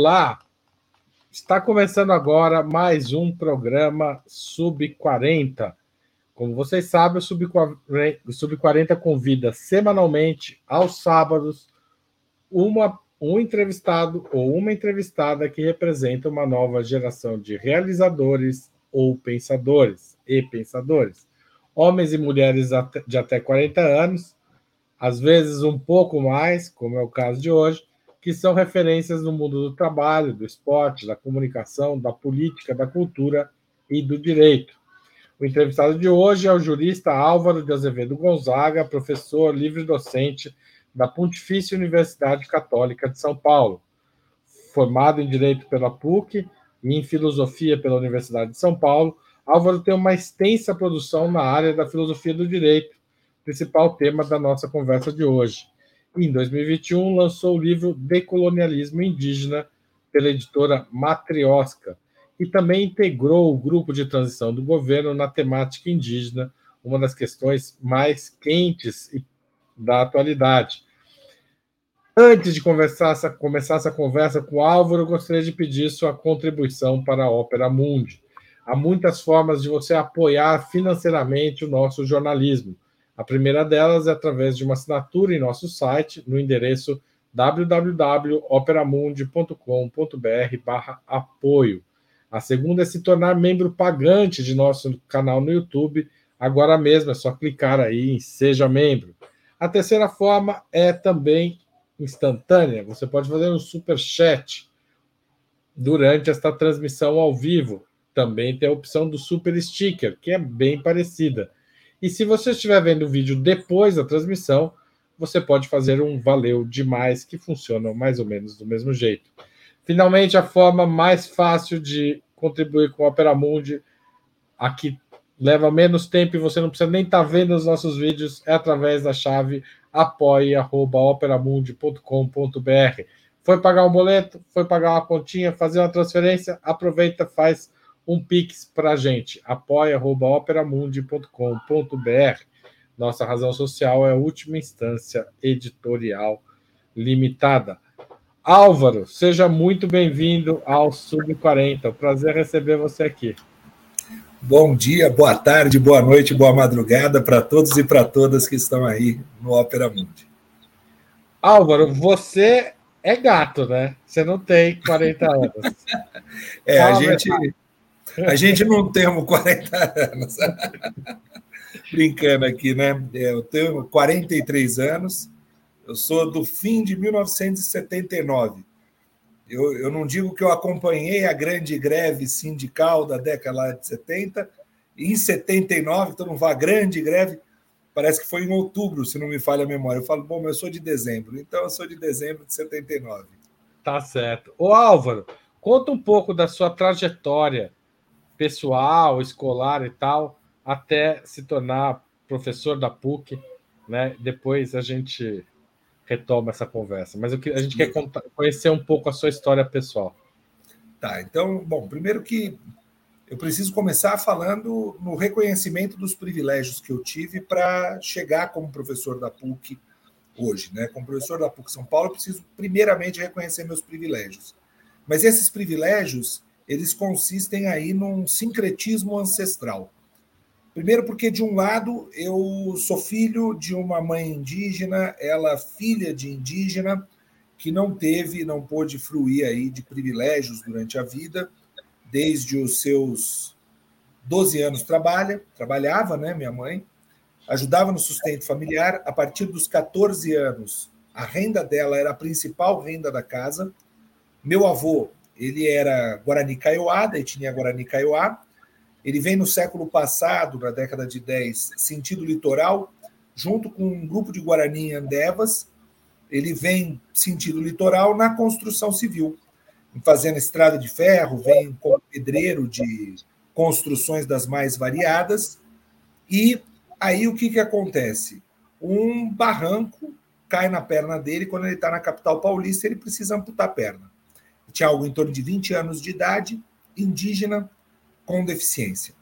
Olá! Está começando agora mais um programa Sub 40. Como vocês sabem, o Sub 40 convida semanalmente, aos sábados, uma, um entrevistado ou uma entrevistada que representa uma nova geração de realizadores ou pensadores e pensadores. Homens e mulheres de até 40 anos, às vezes um pouco mais, como é o caso de hoje, que são referências no mundo do trabalho, do esporte, da comunicação, da política, da cultura e do direito. O entrevistado de hoje é o jurista Álvaro de Azevedo Gonzaga, professor livre-docente da Pontifícia Universidade Católica de São Paulo. Formado em Direito pela PUC e em Filosofia pela Universidade de São Paulo, Álvaro tem uma extensa produção na área da filosofia do direito, principal tema da nossa conversa de hoje em 2021, lançou o livro Decolonialismo Indígena, pela editora Matriosca, e também integrou o grupo de transição do governo na temática indígena, uma das questões mais quentes da atualidade. Antes de conversar, começar essa conversa com o Álvaro, eu gostaria de pedir sua contribuição para a Ópera Mundi. Há muitas formas de você apoiar financeiramente o nosso jornalismo a primeira delas é através de uma assinatura em nosso site, no endereço www.operamundi.com.br/apoio. A segunda é se tornar membro pagante de nosso canal no YouTube. Agora mesmo é só clicar aí em Seja Membro. A terceira forma é também instantânea. Você pode fazer um super chat durante esta transmissão ao vivo. Também tem a opção do super sticker, que é bem parecida. E se você estiver vendo o vídeo depois da transmissão, você pode fazer um valeu demais que funciona mais ou menos do mesmo jeito. Finalmente, a forma mais fácil de contribuir com o Opera Mundi, aqui leva menos tempo e você não precisa nem estar tá vendo os nossos vídeos, é através da chave apoia.operamundi.com.br. Foi pagar um boleto, foi pagar uma continha, fazer uma transferência, aproveita, faz um pix para a gente, apoia.operamundi.com.br. Nossa razão social é a última instância editorial limitada. Álvaro, seja muito bem-vindo ao Sub 40. Prazer receber você aqui. Bom dia, boa tarde, boa noite, boa madrugada para todos e para todas que estão aí no Opera Mundi. Álvaro, você é gato, né? Você não tem 40 anos. é, a gente. A gente não temos 40 anos. Brincando aqui, né? É, eu tenho 43 anos, eu sou do fim de 1979. Eu, eu não digo que eu acompanhei a grande greve sindical da década de 70, e em 79, então não vá grande greve, parece que foi em outubro, se não me falha a memória. Eu falo, bom, mas eu sou de dezembro, então eu sou de dezembro de 79. Tá certo. Ô Álvaro, conta um pouco da sua trajetória pessoal, escolar e tal, até se tornar professor da PUC, né? Depois a gente retoma essa conversa. Mas eu, a gente quer contar, conhecer um pouco a sua história pessoal. Tá, então, bom, primeiro que eu preciso começar falando no reconhecimento dos privilégios que eu tive para chegar como professor da PUC hoje, né? Como professor da PUC São Paulo, eu preciso primeiramente reconhecer meus privilégios. Mas esses privilégios eles consistem aí num sincretismo ancestral. Primeiro, porque, de um lado, eu sou filho de uma mãe indígena, ela filha de indígena, que não teve, não pôde fruir aí de privilégios durante a vida, desde os seus 12 anos trabalha, trabalhava, né, minha mãe, ajudava no sustento familiar. A partir dos 14 anos, a renda dela era a principal renda da casa. Meu avô ele era Guarani Kaiowá, da etnia Guarani Kaiowá. Ele vem no século passado, na década de 10, sentido litoral, junto com um grupo de Guarani Andevas. Ele vem sentido litoral na construção civil, fazendo estrada de ferro, vem como pedreiro de construções das mais variadas. E aí o que, que acontece? Um barranco cai na perna dele quando ele está na capital paulista, ele precisa amputar a perna tinha algo em torno de 20 anos de idade, indígena, com deficiência.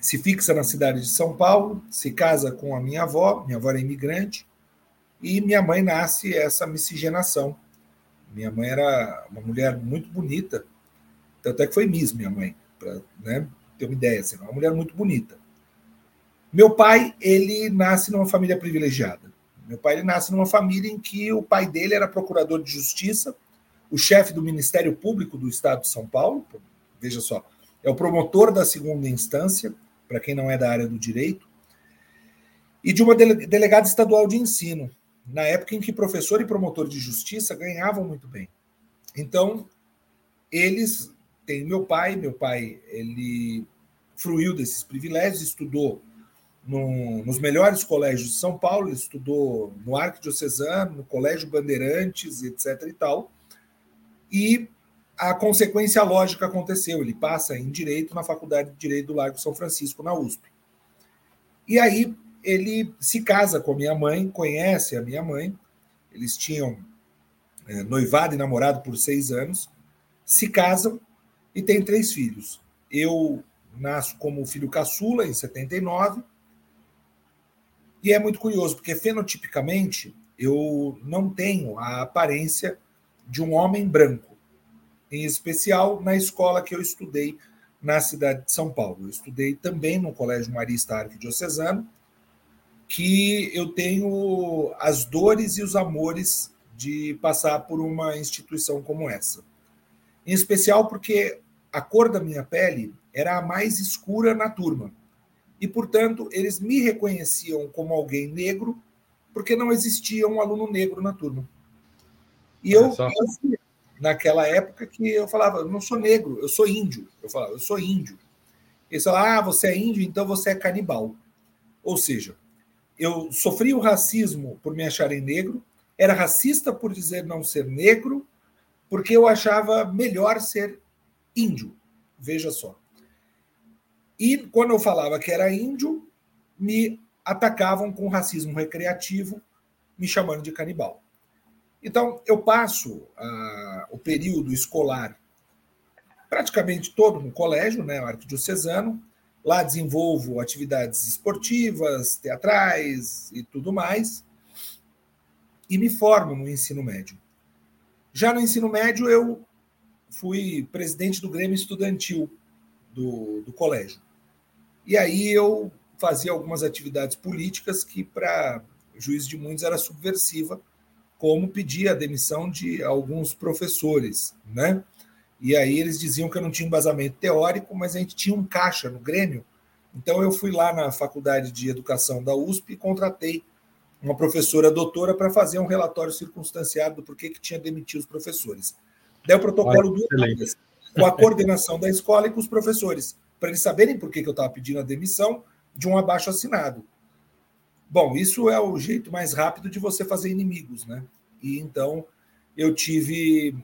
Se fixa na cidade de São Paulo, se casa com a minha avó, minha avó era imigrante, e minha mãe nasce essa miscigenação Minha mãe era uma mulher muito bonita, tanto é que foi Miss, minha mãe, para né, ter uma ideia, assim, uma mulher muito bonita. Meu pai, ele nasce numa família privilegiada. Meu pai ele nasce numa família em que o pai dele era procurador de justiça, o chefe do Ministério Público do Estado de São Paulo, veja só, é o promotor da segunda instância, para quem não é da área do direito, e de uma delegada estadual de ensino, na época em que professor e promotor de justiça ganhavam muito bem. Então, eles têm meu pai, meu pai, ele fruiu desses privilégios, estudou no, nos melhores colégios de São Paulo, estudou no Arquidiocesano, no Colégio Bandeirantes, etc. e tal. E a consequência lógica aconteceu. Ele passa em Direito na Faculdade de Direito do Largo São Francisco, na USP. E aí ele se casa com a minha mãe, conhece a minha mãe. Eles tinham é, noivado e namorado por seis anos, se casam e têm três filhos. Eu nasço como filho caçula em 79 e é muito curioso, porque fenotipicamente eu não tenho a aparência de um homem branco, em especial na escola que eu estudei na cidade de São Paulo. Eu estudei também no Colégio Marista Arquidiocesano, que eu tenho as dores e os amores de passar por uma instituição como essa. Em especial porque a cor da minha pele era a mais escura na turma e, portanto, eles me reconheciam como alguém negro, porque não existia um aluno negro na turma. E eu, eu naquela época que eu falava, eu não sou negro, eu sou índio. Eu falava, eu sou índio. Eles falavam, ah, você é índio, então você é canibal. Ou seja, eu sofri o racismo por me acharem negro, era racista por dizer não ser negro, porque eu achava melhor ser índio. Veja só. E quando eu falava que era índio, me atacavam com racismo recreativo, me chamando de canibal. Então, eu passo uh, o período escolar praticamente todo no colégio, né, arquidiocesano. Lá desenvolvo atividades esportivas, teatrais e tudo mais. E me formo no ensino médio. Já no ensino médio, eu fui presidente do Grêmio Estudantil do, do colégio. E aí eu fazia algumas atividades políticas que, para juiz de muitos, era subversiva, como pedir a demissão de alguns professores, né? E aí eles diziam que eu não tinha embasamento teórico, mas a gente tinha um caixa no Grêmio. Então eu fui lá na Faculdade de Educação da USP e contratei uma professora doutora para fazer um relatório circunstanciado do porquê que tinha demitido os professores. Daí o protocolo do com a coordenação da escola e com os professores para eles saberem por que, que eu estava pedindo a demissão de um abaixo assinado. Bom, isso é o jeito mais rápido de você fazer inimigos, né? E então eu tive.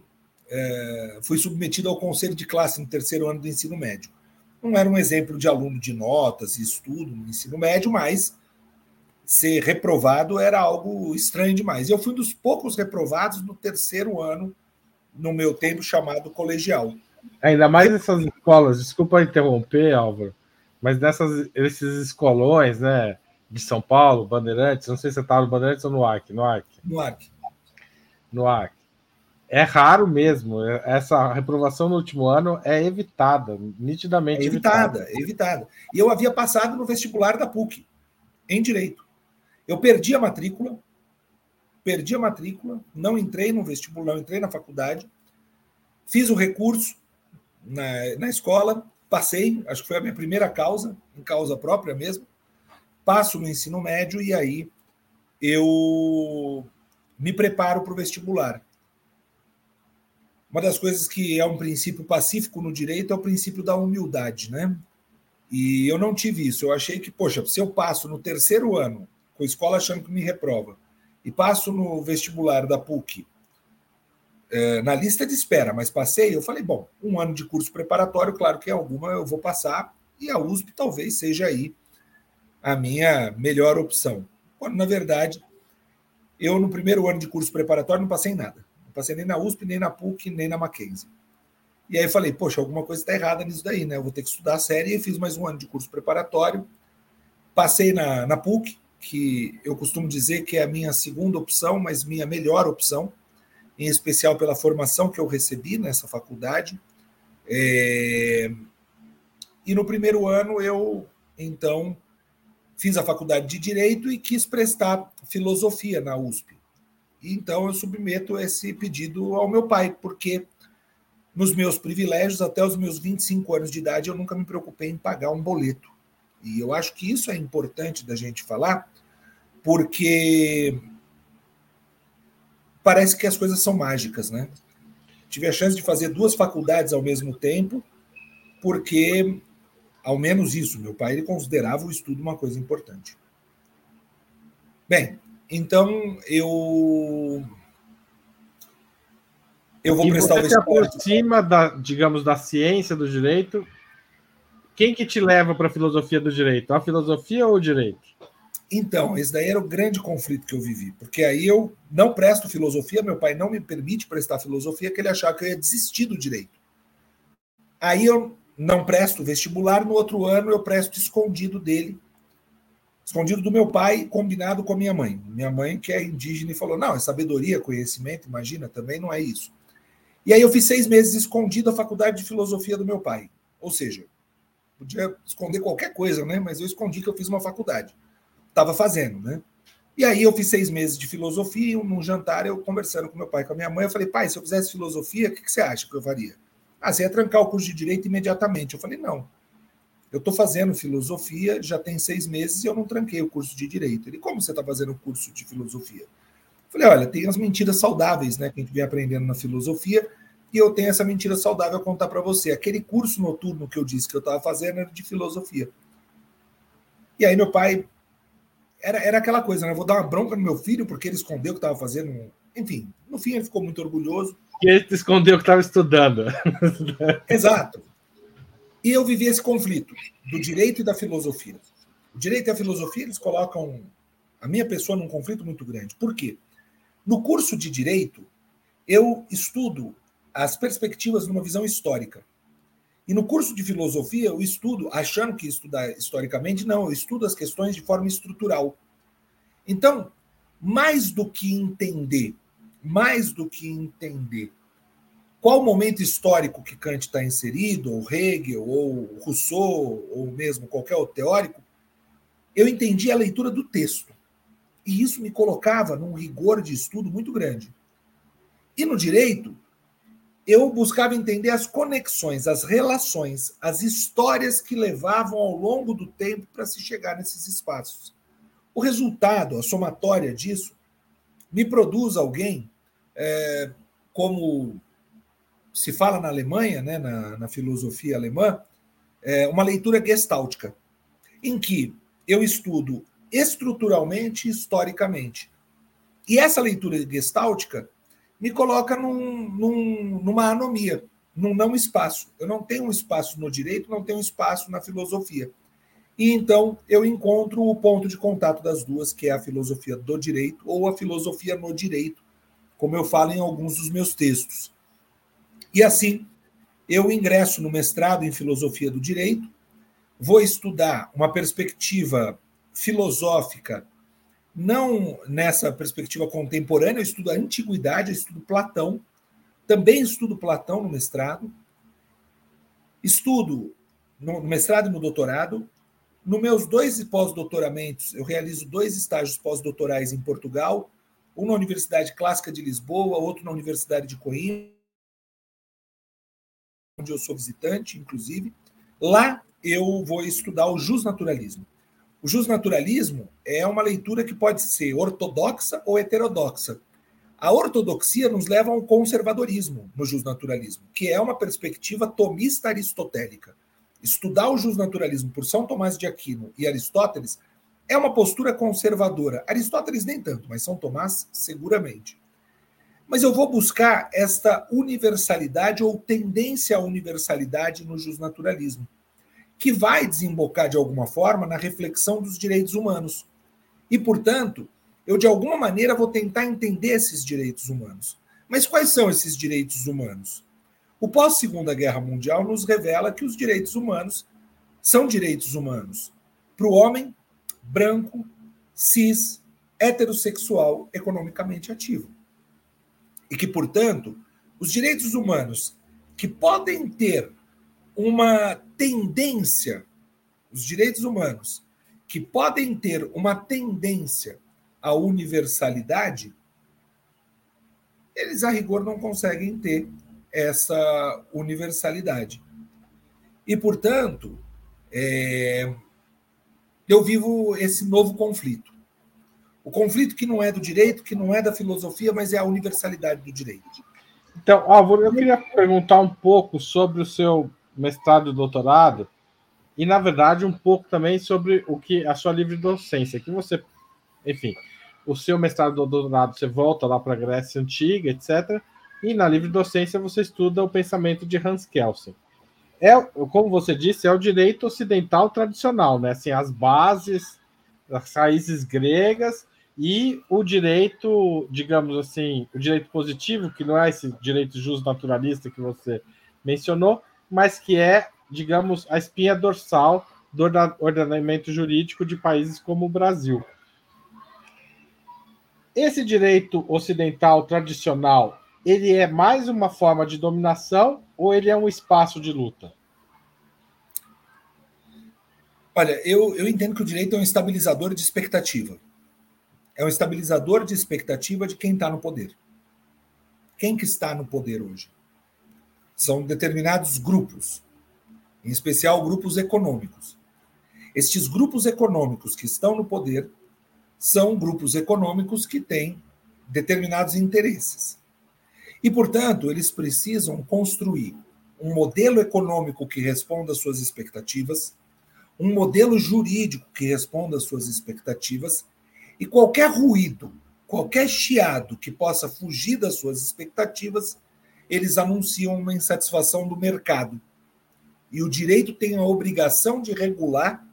É, fui submetido ao conselho de classe no terceiro ano do ensino médio. Não era um exemplo de aluno de notas e estudo no ensino médio, mas ser reprovado era algo estranho demais. Eu fui um dos poucos reprovados no terceiro ano, no meu tempo chamado colegial. Ainda mais essas escolas, desculpa interromper, Álvaro, mas nessas, esses escolões, né, de São Paulo, Bandeirantes, não sei se você estava no Bandeirantes ou no AC, no AC. No AC. No AC. É raro mesmo. Essa reprovação no último ano é evitada, nitidamente é evitada. Evitada, é evitada. E eu havia passado no vestibular da PUC, em Direito. Eu perdi a matrícula, perdi a matrícula, não entrei no vestibular, não entrei na faculdade, fiz o recurso, na, na escola, passei, acho que foi a minha primeira causa, em causa própria mesmo. Passo no ensino médio e aí eu me preparo para o vestibular. Uma das coisas que é um princípio pacífico no direito é o princípio da humildade, né? E eu não tive isso. Eu achei que, poxa, se eu passo no terceiro ano, com a escola achando que me reprova, e passo no vestibular da PUC é, na lista de espera, mas passei, eu falei, bom, um ano de curso preparatório, claro que alguma eu vou passar, e a USP talvez seja aí a minha melhor opção. Quando, na verdade, eu no primeiro ano de curso preparatório não passei em nada. Não passei nem na USP, nem na PUC, nem na Mackenzie. E aí eu falei, poxa, alguma coisa está errada nisso daí, né? Eu vou ter que estudar a série e fiz mais um ano de curso preparatório. Passei na, na PUC, que eu costumo dizer que é a minha segunda opção, mas minha melhor opção em especial pela formação que eu recebi nessa faculdade. É... E no primeiro ano eu, então, fiz a faculdade de Direito e quis prestar filosofia na USP. Então eu submeto esse pedido ao meu pai, porque nos meus privilégios, até os meus 25 anos de idade, eu nunca me preocupei em pagar um boleto. E eu acho que isso é importante da gente falar, porque parece que as coisas são mágicas, né? Tive a chance de fazer duas faculdades ao mesmo tempo, porque, ao menos isso, meu pai ele considerava o estudo uma coisa importante. Bem, então eu eu vou e prestar você o se aproxima da, digamos, da ciência do direito. Quem que te leva para a filosofia do direito? A filosofia ou o direito? Então, esse daí era o grande conflito que eu vivi, porque aí eu não presto filosofia, meu pai não me permite prestar filosofia, que ele achava que eu ia desistir do direito. Aí eu não presto vestibular, no outro ano eu presto escondido dele, escondido do meu pai, combinado com a minha mãe. Minha mãe, que é indígena, e falou: não, é sabedoria, conhecimento, imagina, também não é isso. E aí eu fiz seis meses escondido a faculdade de filosofia do meu pai. Ou seja, podia esconder qualquer coisa, né? Mas eu escondi que eu fiz uma faculdade estava fazendo, né? E aí eu fiz seis meses de filosofia, e num jantar eu conversando com meu pai, com a minha mãe, eu falei, pai, se eu fizesse filosofia, o que, que você acha que eu faria? Ah, você ia trancar o curso de direito imediatamente. Eu falei, não. Eu estou fazendo filosofia, já tem seis meses e eu não tranquei o curso de direito. Ele, como você está fazendo o curso de filosofia? Eu falei, olha, tem as mentiras saudáveis, né, que a gente vem aprendendo na filosofia, e eu tenho essa mentira saudável a contar para você. Aquele curso noturno que eu disse que eu estava fazendo era de filosofia. E aí meu pai era, era aquela coisa, né? Eu vou dar uma bronca no meu filho porque ele escondeu o que estava fazendo. Enfim, no fim ele ficou muito orgulhoso. E ele escondeu que estava estudando. Exato. E eu vivi esse conflito do direito e da filosofia. O direito e a filosofia, eles colocam a minha pessoa num conflito muito grande. Por quê? No curso de direito, eu estudo as perspectivas numa visão histórica. E no curso de filosofia, eu estudo, achando que estudar historicamente, não, eu estudo as questões de forma estrutural. Então, mais do que entender, mais do que entender qual momento histórico que Kant está inserido, ou Hegel, ou Rousseau, ou mesmo qualquer outro teórico, eu entendi a leitura do texto. E isso me colocava num rigor de estudo muito grande. E no direito, eu buscava entender as conexões, as relações, as histórias que levavam ao longo do tempo para se chegar nesses espaços. O resultado, a somatória disso, me produz alguém, é, como se fala na Alemanha, né, na, na filosofia alemã, é, uma leitura gestáltica, em que eu estudo estruturalmente e historicamente. E essa leitura gestáltica me coloca num, num, numa anomia, num não espaço. Eu não tenho um espaço no direito, não tenho um espaço na filosofia. E então eu encontro o ponto de contato das duas, que é a filosofia do direito ou a filosofia no direito, como eu falo em alguns dos meus textos. E assim, eu ingresso no mestrado em filosofia do direito, vou estudar uma perspectiva filosófica não nessa perspectiva contemporânea, eu estudo a antiguidade, eu estudo Platão, também estudo Platão no mestrado, estudo no mestrado e no doutorado. Nos meus dois pós-doutoramentos, eu realizo dois estágios pós-doutorais em Portugal, um na Universidade Clássica de Lisboa, outro na Universidade de Coimbra, onde eu sou visitante, inclusive. Lá eu vou estudar o justnaturalismo. O justnaturalismo é uma leitura que pode ser ortodoxa ou heterodoxa. A ortodoxia nos leva a um conservadorismo no justnaturalismo, que é uma perspectiva tomista aristotélica. Estudar o justnaturalismo por São Tomás de Aquino e Aristóteles é uma postura conservadora. Aristóteles nem tanto, mas São Tomás seguramente. Mas eu vou buscar esta universalidade ou tendência à universalidade no justnaturalismo que vai desembocar de alguma forma na reflexão dos direitos humanos. E, portanto, eu de alguma maneira vou tentar entender esses direitos humanos. Mas quais são esses direitos humanos? O pós-Segunda Guerra Mundial nos revela que os direitos humanos são direitos humanos para o homem branco, cis, heterossexual, economicamente ativo. E que, portanto, os direitos humanos que podem ter uma tendência, os direitos humanos que podem ter uma tendência à universalidade, eles a rigor não conseguem ter essa universalidade. E, portanto, é, eu vivo esse novo conflito. O conflito que não é do direito, que não é da filosofia, mas é a universalidade do direito. Então, Álvaro, eu queria perguntar um pouco sobre o seu mestrado e doutorado, e, na verdade, um pouco também sobre o que a sua livre docência, que você, enfim, o seu mestrado e doutorado, você volta lá para a Grécia Antiga, etc., e na livre docência você estuda o pensamento de Hans Kelsen. É, como você disse, é o direito ocidental tradicional, né? Assim, as bases, as raízes gregas e o direito, digamos assim, o direito positivo, que não é esse direito justo naturalista que você mencionou, mas que é, digamos, a espinha dorsal do ordenamento jurídico de países como o Brasil. Esse direito ocidental tradicional ele é mais uma forma de dominação ou ele é um espaço de luta? Olha, eu, eu entendo que o direito é um estabilizador de expectativa. É um estabilizador de expectativa de quem está no poder. Quem que está no poder hoje? São determinados grupos, em especial grupos econômicos. Estes grupos econômicos que estão no poder são grupos econômicos que têm determinados interesses. E, portanto, eles precisam construir um modelo econômico que responda às suas expectativas, um modelo jurídico que responda às suas expectativas, e qualquer ruído, qualquer chiado que possa fugir das suas expectativas, eles anunciam uma insatisfação do mercado. E o direito tem a obrigação de regular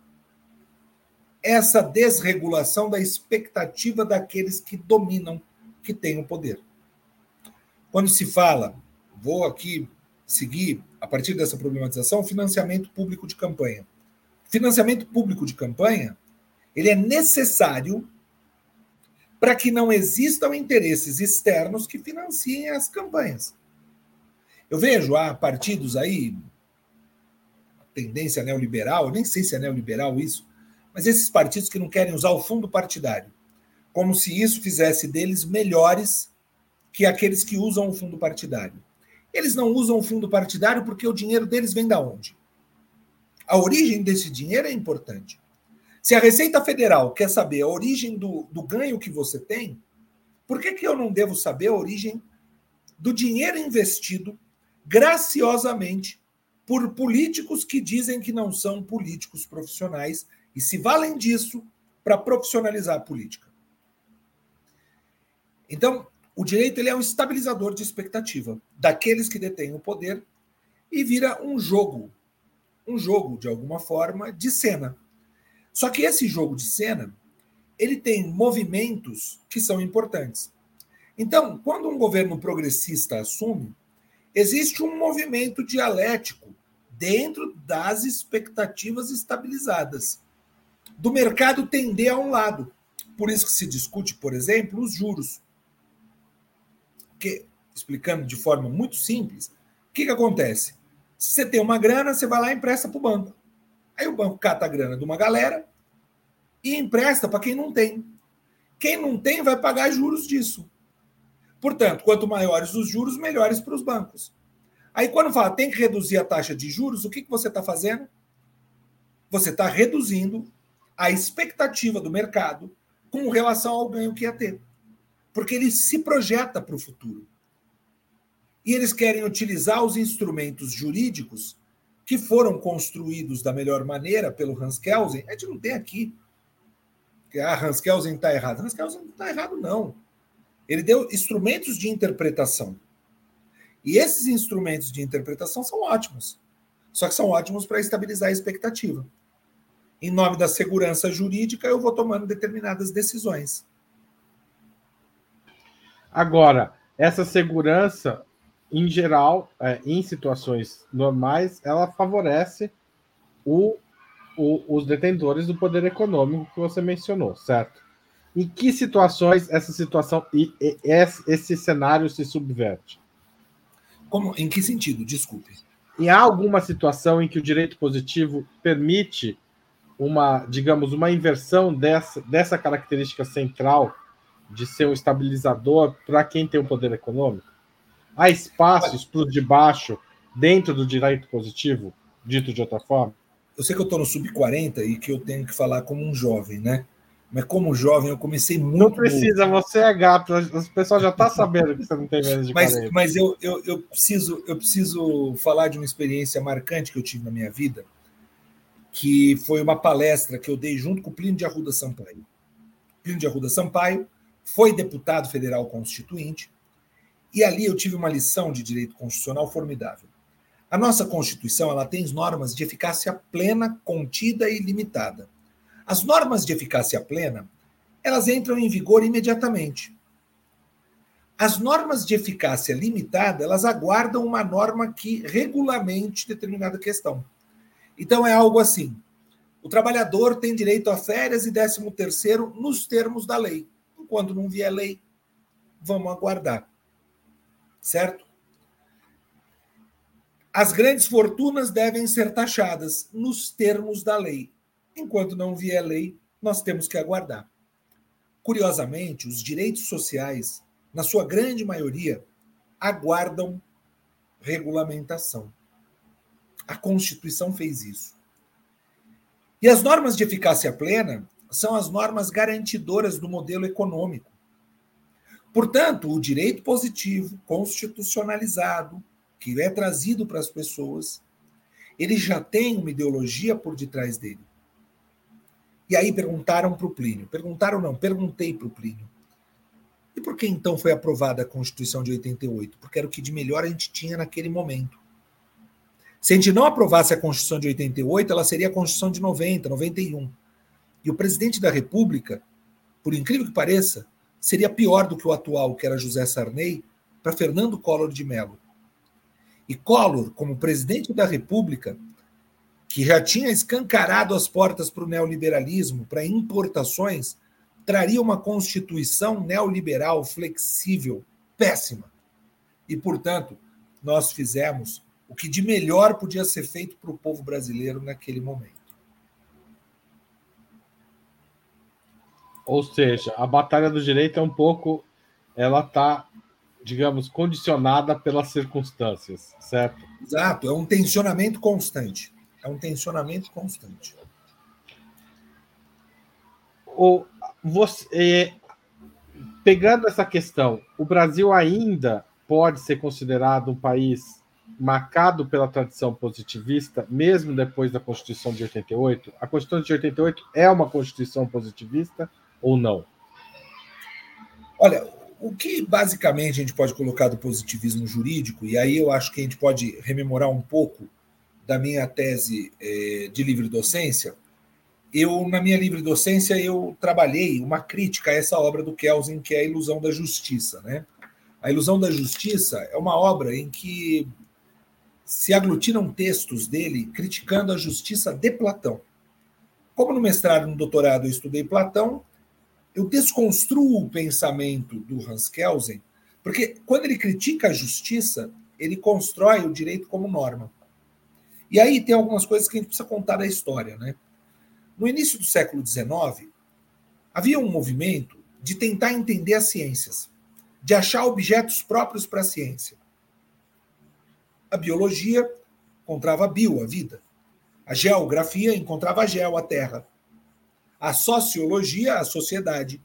essa desregulação da expectativa daqueles que dominam, que têm o poder. Quando se fala, vou aqui seguir, a partir dessa problematização, financiamento público de campanha. Financiamento público de campanha, ele é necessário para que não existam interesses externos que financiem as campanhas. Eu vejo há partidos aí, tendência neoliberal, nem sei se é neoliberal isso, mas esses partidos que não querem usar o fundo partidário, como se isso fizesse deles melhores que aqueles que usam o fundo partidário. Eles não usam o fundo partidário porque o dinheiro deles vem da onde? A origem desse dinheiro é importante. Se a Receita Federal quer saber a origem do, do ganho que você tem, por que, que eu não devo saber a origem do dinheiro investido graciosamente por políticos que dizem que não são políticos profissionais e se valem disso para profissionalizar a política? Então, o direito ele é um estabilizador de expectativa daqueles que detêm o poder e vira um jogo, um jogo de alguma forma de cena. Só que esse jogo de cena, ele tem movimentos que são importantes. Então, quando um governo progressista assume, existe um movimento dialético dentro das expectativas estabilizadas do mercado tender a um lado. Por isso que se discute, por exemplo, os juros. Porque, explicando de forma muito simples, o que, que acontece? Se você tem uma grana, você vai lá e empresta para o banco. Aí o banco cata a grana de uma galera e empresta para quem não tem. Quem não tem vai pagar juros disso. Portanto, quanto maiores os juros, melhores para os bancos. Aí, quando fala tem que reduzir a taxa de juros, o que, que você está fazendo? Você está reduzindo a expectativa do mercado com relação ao ganho que ia ter porque ele se projeta para o futuro. E eles querem utilizar os instrumentos jurídicos que foram construídos da melhor maneira pelo Hans Kelsen. A gente não tem aqui ah, Hans Kelsen está errado. Hans Kelsen não está errado, não. Ele deu instrumentos de interpretação. E esses instrumentos de interpretação são ótimos. Só que são ótimos para estabilizar a expectativa. Em nome da segurança jurídica, eu vou tomando determinadas decisões. Agora, essa segurança, em geral, é, em situações normais, ela favorece o, o, os detentores do poder econômico que você mencionou, certo? Em que situações essa situação e, e esse cenário se subverte? Como, em que sentido? Desculpe. E há alguma situação em que o direito positivo permite uma, digamos, uma inversão dessa, dessa característica central de ser um estabilizador para quem tem o poder econômico? Há espaços para os de baixo dentro do direito positivo, dito de outra forma? Eu sei que eu estou no sub-40 e que eu tenho que falar como um jovem, né? Mas como jovem eu comecei muito. Não precisa, você é gato. O pessoal já está sabendo que você não tem medo de Mas, mas eu, eu, eu, preciso, eu preciso falar de uma experiência marcante que eu tive na minha vida, que foi uma palestra que eu dei junto com o Plínio de Arruda Sampaio. Plínio de Arruda Sampaio foi deputado federal constituinte, e ali eu tive uma lição de direito constitucional formidável. A nossa Constituição ela tem normas de eficácia plena, contida e limitada. As normas de eficácia plena, elas entram em vigor imediatamente. As normas de eficácia limitada, elas aguardam uma norma que regulamente determinada questão. Então é algo assim: o trabalhador tem direito a férias e 13 terceiro nos termos da lei. Enquanto não vier lei, vamos aguardar. Certo? As grandes fortunas devem ser taxadas nos termos da lei. Enquanto não vier lei, nós temos que aguardar. Curiosamente, os direitos sociais, na sua grande maioria, aguardam regulamentação. A Constituição fez isso. E as normas de eficácia plena são as normas garantidoras do modelo econômico. Portanto, o direito positivo, constitucionalizado, que é trazido para as pessoas, ele já tem uma ideologia por detrás dele. E aí perguntaram para o Plínio. Perguntaram não, perguntei para o Plínio. E por que então foi aprovada a Constituição de 88? Porque era o que de melhor a gente tinha naquele momento. Se a gente não aprovasse a Constituição de 88, ela seria a Constituição de 90, 91. E o presidente da República, por incrível que pareça, seria pior do que o atual, que era José Sarney, para Fernando Collor de Mello. E Collor, como presidente da República, que já tinha escancarado as portas para o neoliberalismo, para importações, traria uma constituição neoliberal flexível, péssima. E, portanto, nós fizemos o que de melhor podia ser feito para o povo brasileiro naquele momento. Ou seja, a batalha do direito é um pouco, ela está, digamos, condicionada pelas circunstâncias, certo? Exato, é um tensionamento constante. É um tensionamento constante. O, você, é, pegando essa questão, o Brasil ainda pode ser considerado um país marcado pela tradição positivista, mesmo depois da Constituição de 88? A Constituição de 88 é uma Constituição positivista ou não? Olha, o que basicamente a gente pode colocar do positivismo jurídico, e aí eu acho que a gente pode rememorar um pouco da minha tese é, de livre docência, eu na minha livre docência eu trabalhei uma crítica a essa obra do Kelsen que é a Ilusão da Justiça, né? A Ilusão da Justiça é uma obra em que se aglutinam textos dele criticando a justiça de Platão. Como no mestrado e no doutorado eu estudei Platão, eu desconstruo o pensamento do Hans Kelsen, porque quando ele critica a justiça, ele constrói o direito como norma. E aí tem algumas coisas que a gente precisa contar da história. Né? No início do século XIX, havia um movimento de tentar entender as ciências, de achar objetos próprios para a ciência. A biologia encontrava a bio, a vida. A geografia encontrava a geo, a terra. A sociologia, a sociedade,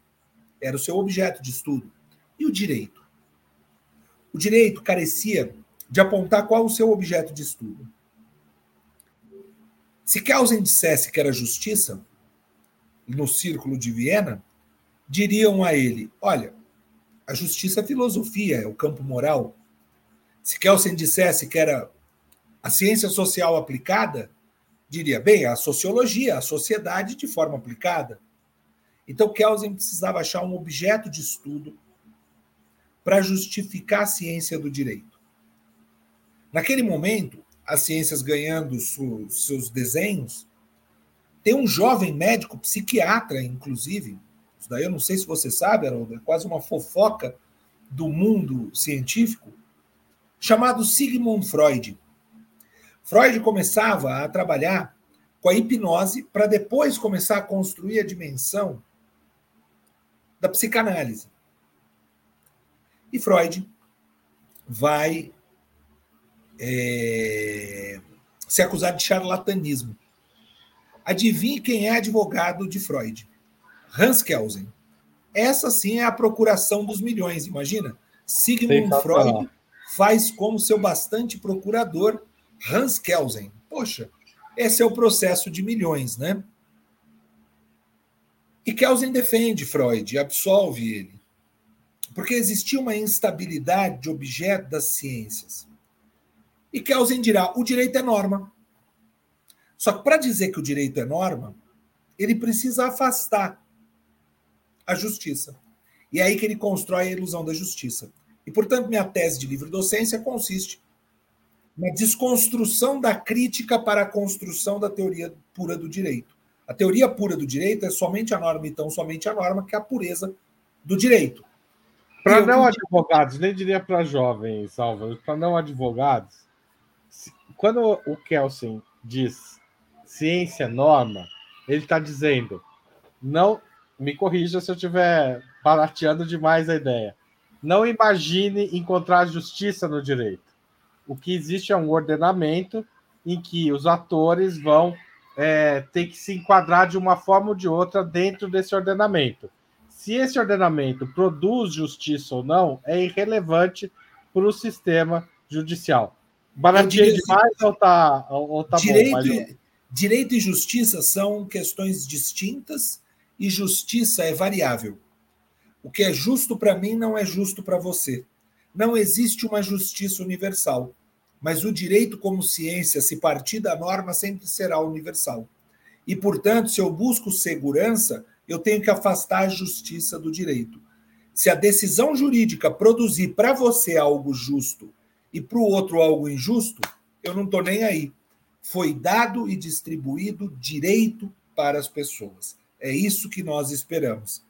era o seu objeto de estudo. E o direito? O direito carecia de apontar qual o seu objeto de estudo. Se Kelsen dissesse que era justiça, no círculo de Viena, diriam a ele: olha, a justiça é filosofia, é o campo moral. Se Kelsen dissesse que era a ciência social aplicada, diria, bem, a sociologia, a sociedade de forma aplicada. Então Kelsen precisava achar um objeto de estudo para justificar a ciência do direito. Naquele momento, as ciências ganhando seus desenhos, tem um jovem médico, psiquiatra, inclusive, Isso daí eu não sei se você sabe, Haroldo, é quase uma fofoca do mundo científico, chamado Sigmund Freud. Freud começava a trabalhar com a hipnose para depois começar a construir a dimensão da psicanálise. E Freud vai é, se acusar de charlatanismo. Adivinhe quem é advogado de Freud? Hans Kelsen. Essa sim é a procuração dos milhões, imagina? Sigmund Freud faz como seu bastante procurador Hans Kelsen. Poxa, esse é o processo de milhões, né? E Kelsen defende Freud, absolve ele, porque existia uma instabilidade de objeto das ciências. E Kelsen dirá: o direito é norma. Só que para dizer que o direito é norma, ele precisa afastar a justiça. E é aí que ele constrói a ilusão da justiça. E, portanto, minha tese de livre docência consiste na desconstrução da crítica para a construção da teoria pura do direito. A teoria pura do direito é somente a norma, então somente a norma, que é a pureza do direito. Para não advogados, nem diria para jovens, Álvaro, para não advogados, quando o Kelsen diz ciência norma, ele está dizendo, não me corrija se eu estiver barateando demais a ideia. Não imagine encontrar justiça no direito. O que existe é um ordenamento em que os atores vão é, ter que se enquadrar de uma forma ou de outra dentro desse ordenamento. Se esse ordenamento produz justiça ou não, é irrelevante para o sistema judicial. Baratinho demais ou tá, ou tá direito, bom? Mas... Direito e justiça são questões distintas e justiça é variável. O que é justo para mim não é justo para você. Não existe uma justiça universal, mas o direito como ciência, se partir da norma, sempre será universal. E, portanto, se eu busco segurança, eu tenho que afastar a justiça do direito. Se a decisão jurídica produzir para você algo justo e para o outro algo injusto, eu não estou nem aí. Foi dado e distribuído direito para as pessoas. É isso que nós esperamos.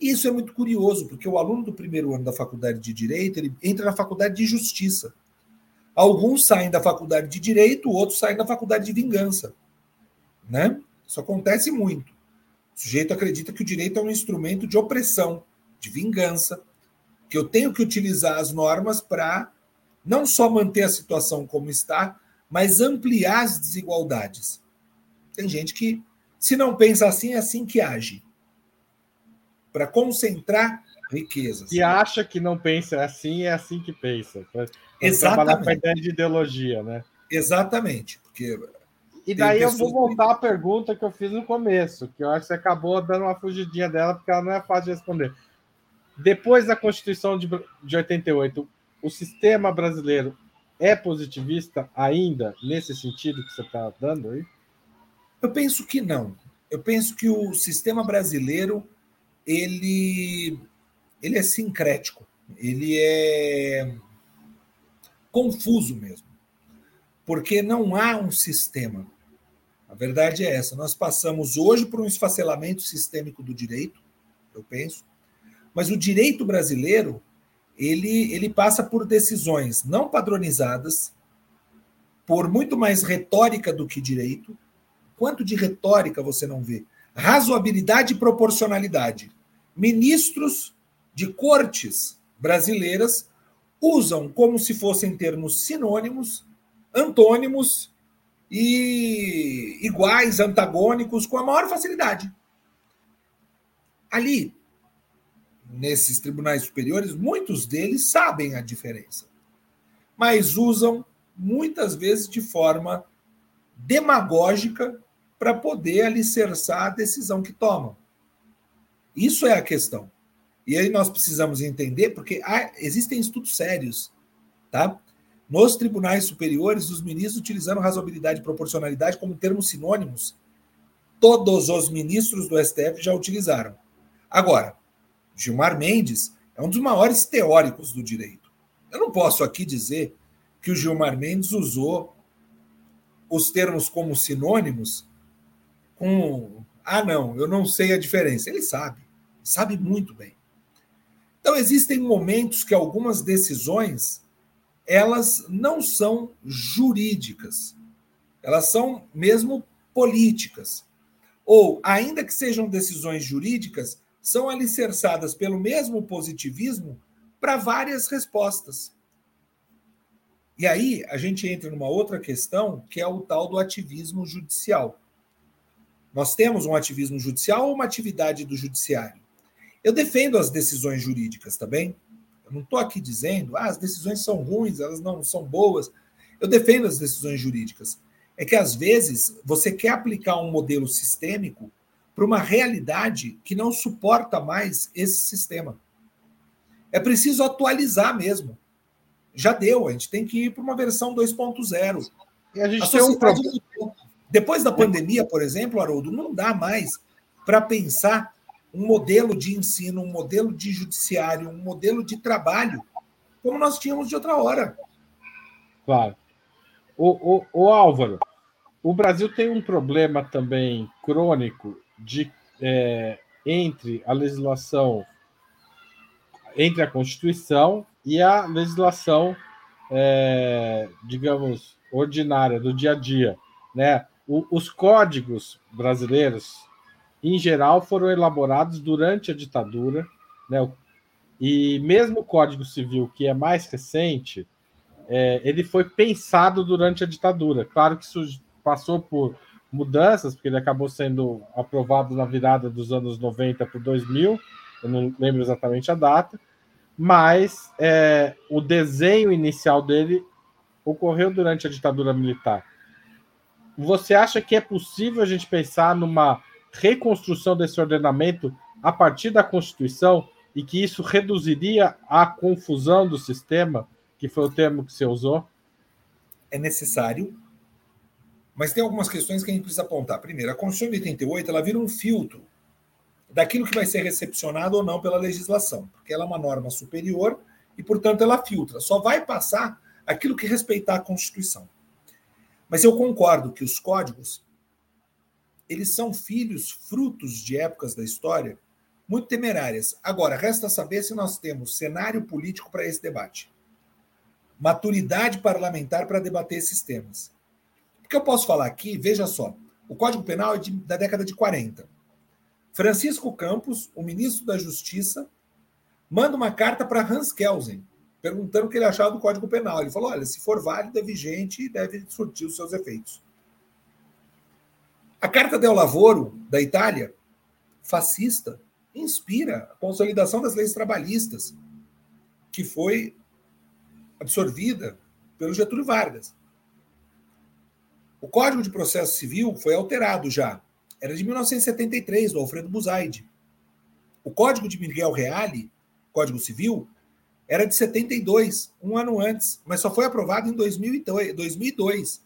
Isso é muito curioso, porque o aluno do primeiro ano da faculdade de Direito, ele entra na faculdade de Justiça. Alguns saem da faculdade de Direito, outros saem da faculdade de Vingança. Né? Isso acontece muito. O sujeito acredita que o direito é um instrumento de opressão, de vingança, que eu tenho que utilizar as normas para não só manter a situação como está, mas ampliar as desigualdades. Tem gente que, se não pensa assim, é assim que age para concentrar riquezas. E acha que não pensa assim, é assim que pensa. Pra, Exatamente. Com a ideia de ideologia, né? Exatamente. Porque e daí eu vou voltar à pergunta que eu fiz no começo, que eu acho que você acabou dando uma fugidinha dela, porque ela não é fácil de responder. Depois da Constituição de, de 88, o sistema brasileiro é positivista ainda, nesse sentido que você está dando aí? Eu penso que não. Eu penso que o sistema brasileiro ele, ele é sincrético, ele é confuso mesmo, porque não há um sistema. A verdade é essa. Nós passamos hoje por um esfacelamento sistêmico do direito, eu penso, mas o direito brasileiro ele, ele passa por decisões não padronizadas, por muito mais retórica do que direito. Quanto de retórica você não vê? Razoabilidade e proporcionalidade ministros de cortes brasileiras usam como se fossem termos sinônimos, antônimos e iguais, antagônicos, com a maior facilidade. Ali, nesses tribunais superiores, muitos deles sabem a diferença, mas usam muitas vezes de forma demagógica para poder alicerçar a decisão que tomam. Isso é a questão. E aí nós precisamos entender, porque há, existem estudos sérios, tá? Nos tribunais superiores, os ministros utilizando razoabilidade e proporcionalidade como termos sinônimos. Todos os ministros do STF já utilizaram. Agora, Gilmar Mendes é um dos maiores teóricos do direito. Eu não posso aqui dizer que o Gilmar Mendes usou os termos como sinônimos com. Ah, não, eu não sei a diferença. Ele sabe sabe muito bem. Então existem momentos que algumas decisões elas não são jurídicas. Elas são mesmo políticas. Ou, ainda que sejam decisões jurídicas, são alicerçadas pelo mesmo positivismo para várias respostas. E aí a gente entra numa outra questão, que é o tal do ativismo judicial. Nós temos um ativismo judicial ou uma atividade do judiciário? Eu defendo as decisões jurídicas, tá bem? Eu não estou aqui dizendo, ah, as decisões são ruins, elas não são boas. Eu defendo as decisões jurídicas. É que às vezes você quer aplicar um modelo sistêmico para uma realidade que não suporta mais esse sistema. É preciso atualizar mesmo. Já deu, a gente tem que ir para uma versão 2.0. E a gente a tem um problema. Depois da pandemia, por exemplo, Haroldo, não dá mais para pensar um modelo de ensino, um modelo de judiciário, um modelo de trabalho, como nós tínhamos de outra hora. Claro. O, o, o Álvaro, o Brasil tem um problema também crônico de é, entre a legislação, entre a Constituição e a legislação, é, digamos, ordinária do dia a dia, né? O, os códigos brasileiros, em geral, foram elaborados durante a ditadura, né? E mesmo o Código Civil, que é mais recente, é, ele foi pensado durante a ditadura. Claro que isso passou por mudanças, porque ele acabou sendo aprovado na virada dos anos 90 para 2000, eu não lembro exatamente a data, mas é, o desenho inicial dele ocorreu durante a ditadura militar. Você acha que é possível a gente pensar numa reconstrução desse ordenamento a partir da Constituição e que isso reduziria a confusão do sistema, que foi o termo que você usou? É necessário, mas tem algumas questões que a gente precisa apontar. Primeiro, a Constituição de 88 ela vira um filtro daquilo que vai ser recepcionado ou não pela legislação, porque ela é uma norma superior e, portanto, ela filtra. Só vai passar aquilo que respeitar a Constituição. Mas eu concordo que os códigos eles são filhos, frutos de épocas da história muito temerárias. Agora, resta saber se nós temos cenário político para esse debate, maturidade parlamentar para debater esses temas. O que eu posso falar aqui, veja só, o Código Penal é de, da década de 40. Francisco Campos, o ministro da Justiça, manda uma carta para Hans Kelsen, perguntando o que ele achava do Código Penal. Ele falou: olha, se for válido, é vigente e deve surtir os seus efeitos. A Carta del Lavoro, da Itália, fascista, inspira a consolidação das leis trabalhistas, que foi absorvida pelo Getúlio Vargas. O Código de Processo Civil foi alterado já. Era de 1973, do Alfredo Buzaide. O Código de Miguel Reale, Código Civil, era de 72, um ano antes, mas só foi aprovado em 2002,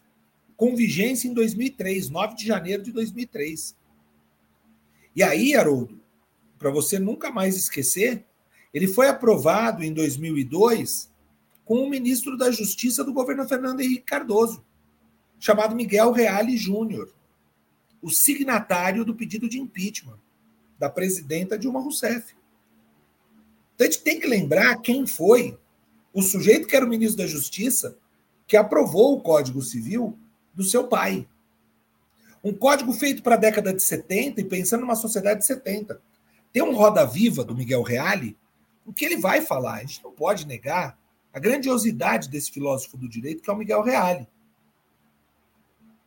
com vigência em 2003, 9 de janeiro de 2003. E aí, Haroldo, para você nunca mais esquecer, ele foi aprovado em 2002 com o ministro da Justiça do governo Fernando Henrique Cardoso, chamado Miguel Reale Júnior, o signatário do pedido de impeachment da presidenta Dilma Rousseff. Então a gente tem que lembrar quem foi o sujeito que era o ministro da Justiça que aprovou o Código Civil do seu pai. Um código feito para a década de 70 e pensando numa sociedade de 70. Tem um Roda Viva do Miguel Reale, o que ele vai falar, a gente não pode negar a grandiosidade desse filósofo do direito que é o Miguel Reale.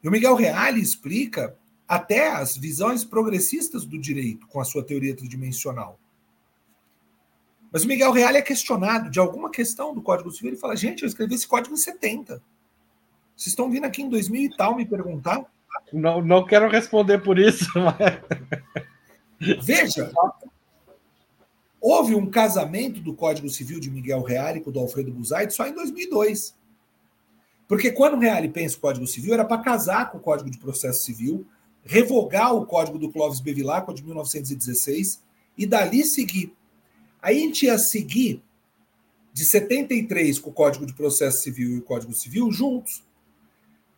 E o Miguel Reale explica até as visões progressistas do direito com a sua teoria tridimensional. Mas o Miguel Reale é questionado de alguma questão do Código Civil. Ele fala: gente, eu escrevi esse código em 70. Vocês estão vindo aqui em 2000 e tal me perguntar? Não, não quero responder por isso. Mas... Veja, houve um casamento do Código Civil de Miguel Reale com o do Alfredo Buzaide só em 2002. Porque quando o Reale pensa o Código Civil, era para casar com o Código de Processo Civil, revogar o Código do Clóvis Bevilacqua de 1916 e dali seguir Aí a gente ia seguir de 73 com o Código de Processo Civil e o Código Civil juntos.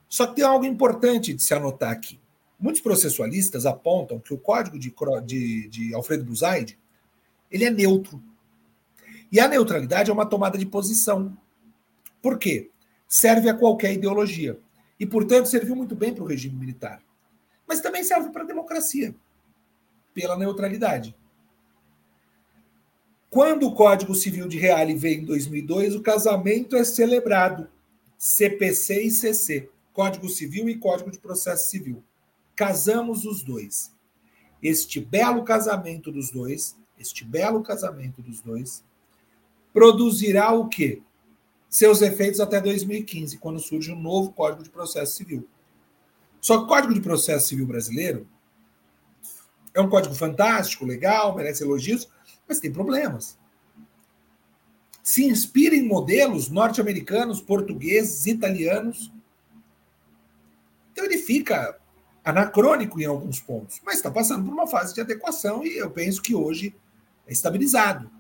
Só que tem algo importante de se anotar aqui. Muitos processualistas apontam que o Código de, de, de Alfredo Buzaide Ele é neutro. E a neutralidade é uma tomada de posição. Por quê? Serve a qualquer ideologia. E, portanto, serviu muito bem para o regime militar. Mas também serve para a democracia, pela neutralidade. Quando o Código Civil de Reale veio em 2002, o casamento é celebrado. CPC e CC, Código Civil e Código de Processo Civil. Casamos os dois. Este belo casamento dos dois, este belo casamento dos dois, produzirá o quê? Seus efeitos até 2015, quando surge um novo Código de Processo Civil. Só que o Código de Processo Civil brasileiro é um código fantástico, legal, merece elogios, mas tem problemas. Se inspira em modelos norte-americanos, portugueses, italianos. Então ele fica anacrônico em alguns pontos, mas está passando por uma fase de adequação e eu penso que hoje é estabilizado.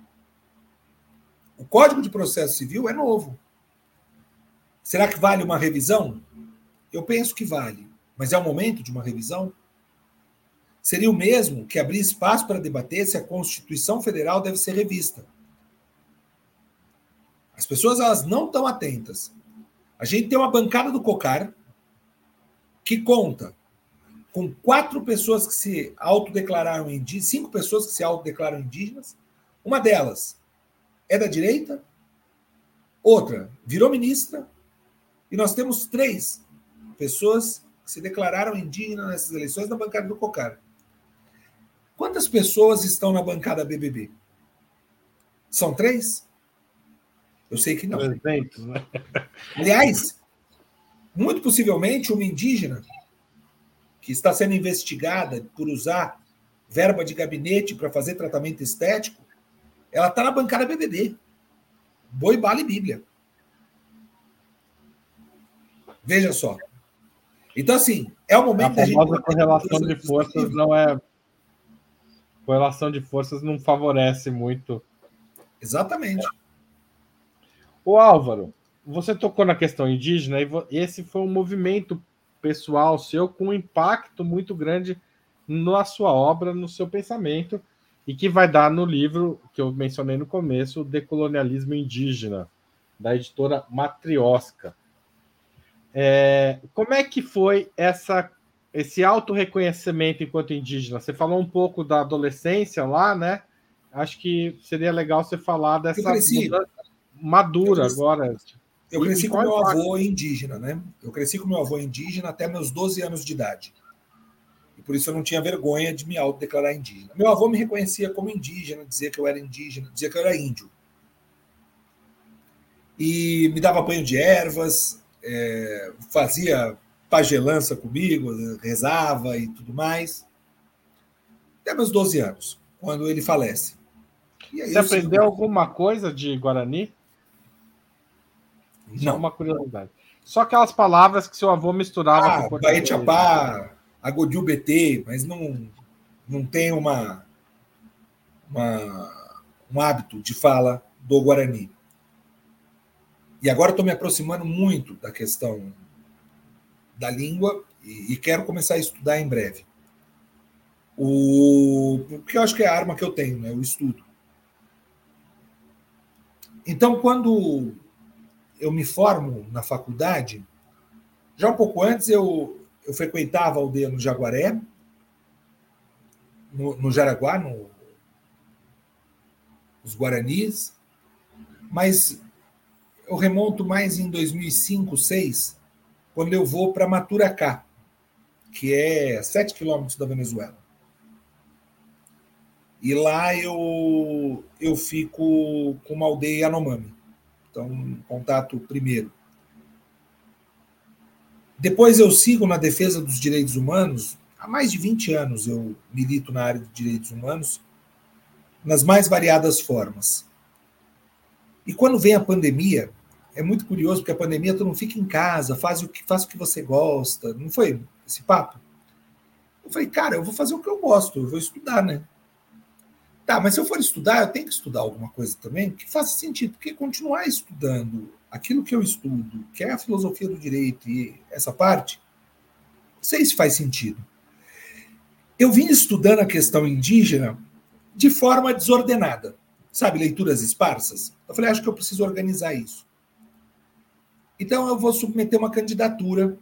O Código de Processo Civil é novo. Será que vale uma revisão? Eu penso que vale, mas é o momento de uma revisão? Seria o mesmo que abrir espaço para debater se a Constituição Federal deve ser revista. As pessoas elas não estão atentas. A gente tem uma bancada do COCAR que conta com quatro pessoas que se autodeclararam indígenas, cinco pessoas que se autodeclaram indígenas. Uma delas é da direita, outra virou ministra, e nós temos três pessoas que se declararam indígenas nessas eleições na bancada do COCAR. Quantas pessoas estão na bancada BBB? São três? Eu sei que não. Né? Aliás, muito possivelmente uma indígena que está sendo investigada por usar verba de gabinete para fazer tratamento estético, ela está na bancada BBB. Boi, bala e Bíblia. Veja só. Então, assim, é o momento a da gente. A correlação de forças não é correlação de forças não favorece muito. Exatamente. O Álvaro, você tocou na questão indígena e esse foi um movimento pessoal seu com um impacto muito grande na sua obra, no seu pensamento, e que vai dar no livro que eu mencionei no começo, Decolonialismo Indígena, da editora Matriosca. É, como é que foi essa esse auto-reconhecimento enquanto indígena. Você falou um pouco da adolescência lá, né? Acho que seria legal você falar dessa mudança madura agora. Eu cresci com meu avô indígena, né? Eu cresci com meu avô indígena até meus 12 anos de idade. E por isso eu não tinha vergonha de me autodeclarar indígena. Meu avô me reconhecia como indígena, dizia que eu era indígena, dizia que eu era índio. E me dava banho de ervas, é, fazia pagelança comigo, rezava e tudo mais. Até meus 12 anos, quando ele falece. Você aprendeu alguma coisa de Guarani? Não. Só uma curiosidade. Só aquelas palavras que seu avô misturava ah, com Baetiapá, Agodiu BT, mas não, não tem uma, uma, um hábito de fala do Guarani. E agora estou me aproximando muito da questão da língua e, e quero começar a estudar em breve. O que eu acho que é a arma que eu tenho, né? O estudo. Então, quando eu me formo na faculdade, já um pouco antes eu, eu frequentava a aldeia no Jaguaré, no, no Jaraguá, no, Guaranis, mas eu remonto mais em 2005, 2006, quando eu vou para Maturacá, que é 7 quilômetros da Venezuela. E lá eu, eu fico com uma aldeia Yanomami. Então, contato primeiro. Depois eu sigo na defesa dos direitos humanos. Há mais de 20 anos eu milito na área de direitos humanos, nas mais variadas formas. E quando vem a pandemia, é muito curioso, porque a pandemia todo mundo fica em casa, faz o que, faz o que você gosta. Não foi esse papo? Eu falei, cara, eu vou fazer o que eu gosto, eu vou estudar, né? Tá, mas se eu for estudar, eu tenho que estudar alguma coisa também que faça sentido, porque continuar estudando aquilo que eu estudo, que é a filosofia do direito e essa parte, não sei se faz sentido. Eu vim estudando a questão indígena de forma desordenada. Sabe, leituras esparsas? Eu falei, acho que eu preciso organizar isso. Então eu vou submeter uma candidatura,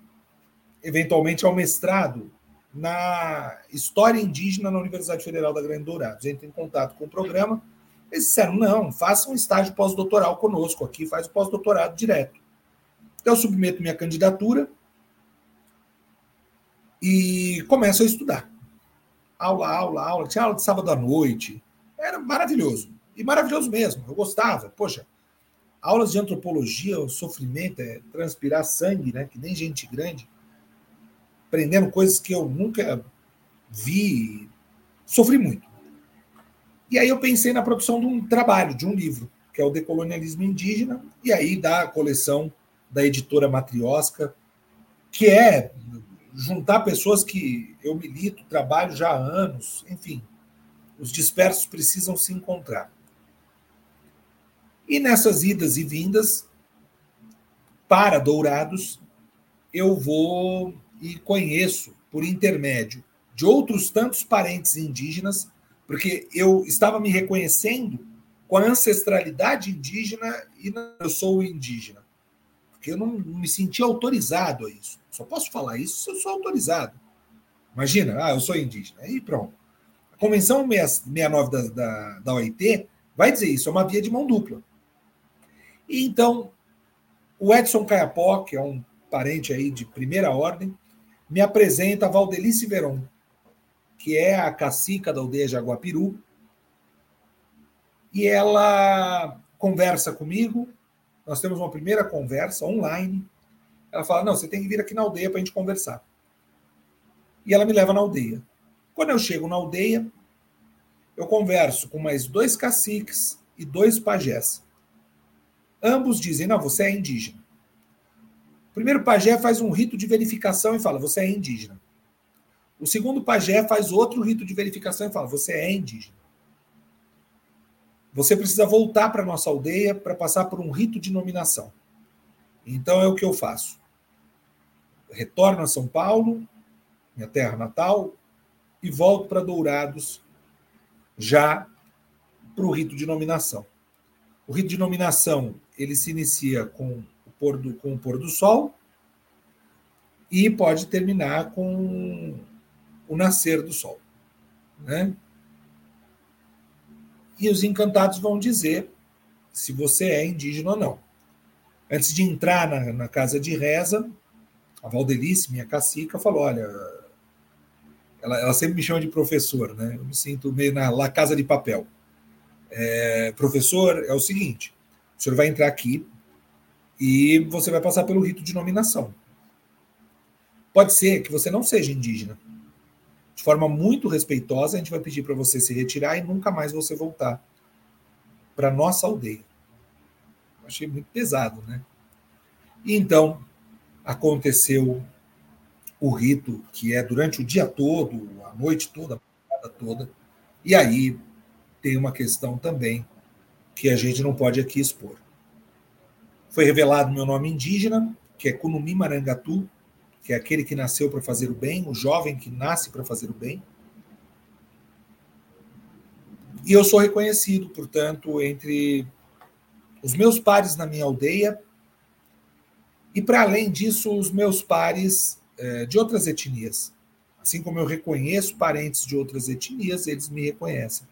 eventualmente ao mestrado, na História Indígena na Universidade Federal da Grande Dourados. Entre em contato com o programa. Eles disseram, não, faça um estágio pós-doutoral conosco aqui, faz o pós-doutorado direto. Então eu submeto minha candidatura e começo a estudar. Aula, aula, aula. Tinha aula de sábado à noite. Era maravilhoso. E maravilhoso mesmo. Eu gostava. Poxa, aulas de antropologia, o sofrimento é transpirar sangue, né? Que nem gente grande. Aprendendo coisas que eu nunca vi. Sofri muito. E aí eu pensei na produção de um trabalho, de um livro, que é o Decolonialismo Indígena, e aí da coleção da editora Matriosca, que é juntar pessoas que eu milito, trabalho já há anos, enfim, os dispersos precisam se encontrar. E nessas idas e vindas para Dourados, eu vou e conheço por intermédio de outros tantos parentes indígenas, porque eu estava me reconhecendo com a ancestralidade indígena e eu sou indígena. Porque eu não, não me sentia autorizado a isso. Só posso falar isso se eu sou autorizado. Imagina, ah, eu sou indígena. Aí pronto. A Convenção 69 da, da, da OIT vai dizer isso, é uma via de mão dupla. E então, o Edson Caiapó, que é um parente aí de primeira ordem, me apresenta Valdelice Veron, que é a cacica da aldeia Jaguapiru, e ela conversa comigo. Nós temos uma primeira conversa online. Ela fala: Não, você tem que vir aqui na aldeia para a gente conversar. E ela me leva na aldeia. Quando eu chego na aldeia, eu converso com mais dois caciques e dois pajés. Ambos dizem: não, você é indígena. Primeiro pajé faz um rito de verificação e fala: você é indígena. O segundo pajé faz outro rito de verificação e fala: você é indígena. Você precisa voltar para a nossa aldeia para passar por um rito de nominação. Então é o que eu faço. retorno a São Paulo, minha terra natal, e volto para Dourados já para o rito de nominação. O rito de nominação ele se inicia com pôr do, com o pôr do sol e pode terminar com o nascer do sol. Né? E os encantados vão dizer se você é indígena ou não. Antes de entrar na, na casa de reza, a Valdelice, minha cacica, falou: olha, ela, ela, sempre me chama de professor, né? Eu me sinto meio na La Casa de Papel. É, professor, é o seguinte: o senhor vai entrar aqui e você vai passar pelo rito de nominação. Pode ser que você não seja indígena. De forma muito respeitosa, a gente vai pedir para você se retirar e nunca mais você voltar para nossa aldeia. Achei muito pesado, né? E então aconteceu o rito, que é durante o dia todo, a noite toda, a toda. E aí tem uma questão também que a gente não pode aqui expor. Foi revelado meu nome indígena, que é Kunumi Marangatu, que é aquele que nasceu para fazer o bem, o jovem que nasce para fazer o bem. E eu sou reconhecido, portanto, entre os meus pares na minha aldeia e, para além disso, os meus pares é, de outras etnias. Assim como eu reconheço parentes de outras etnias, eles me reconhecem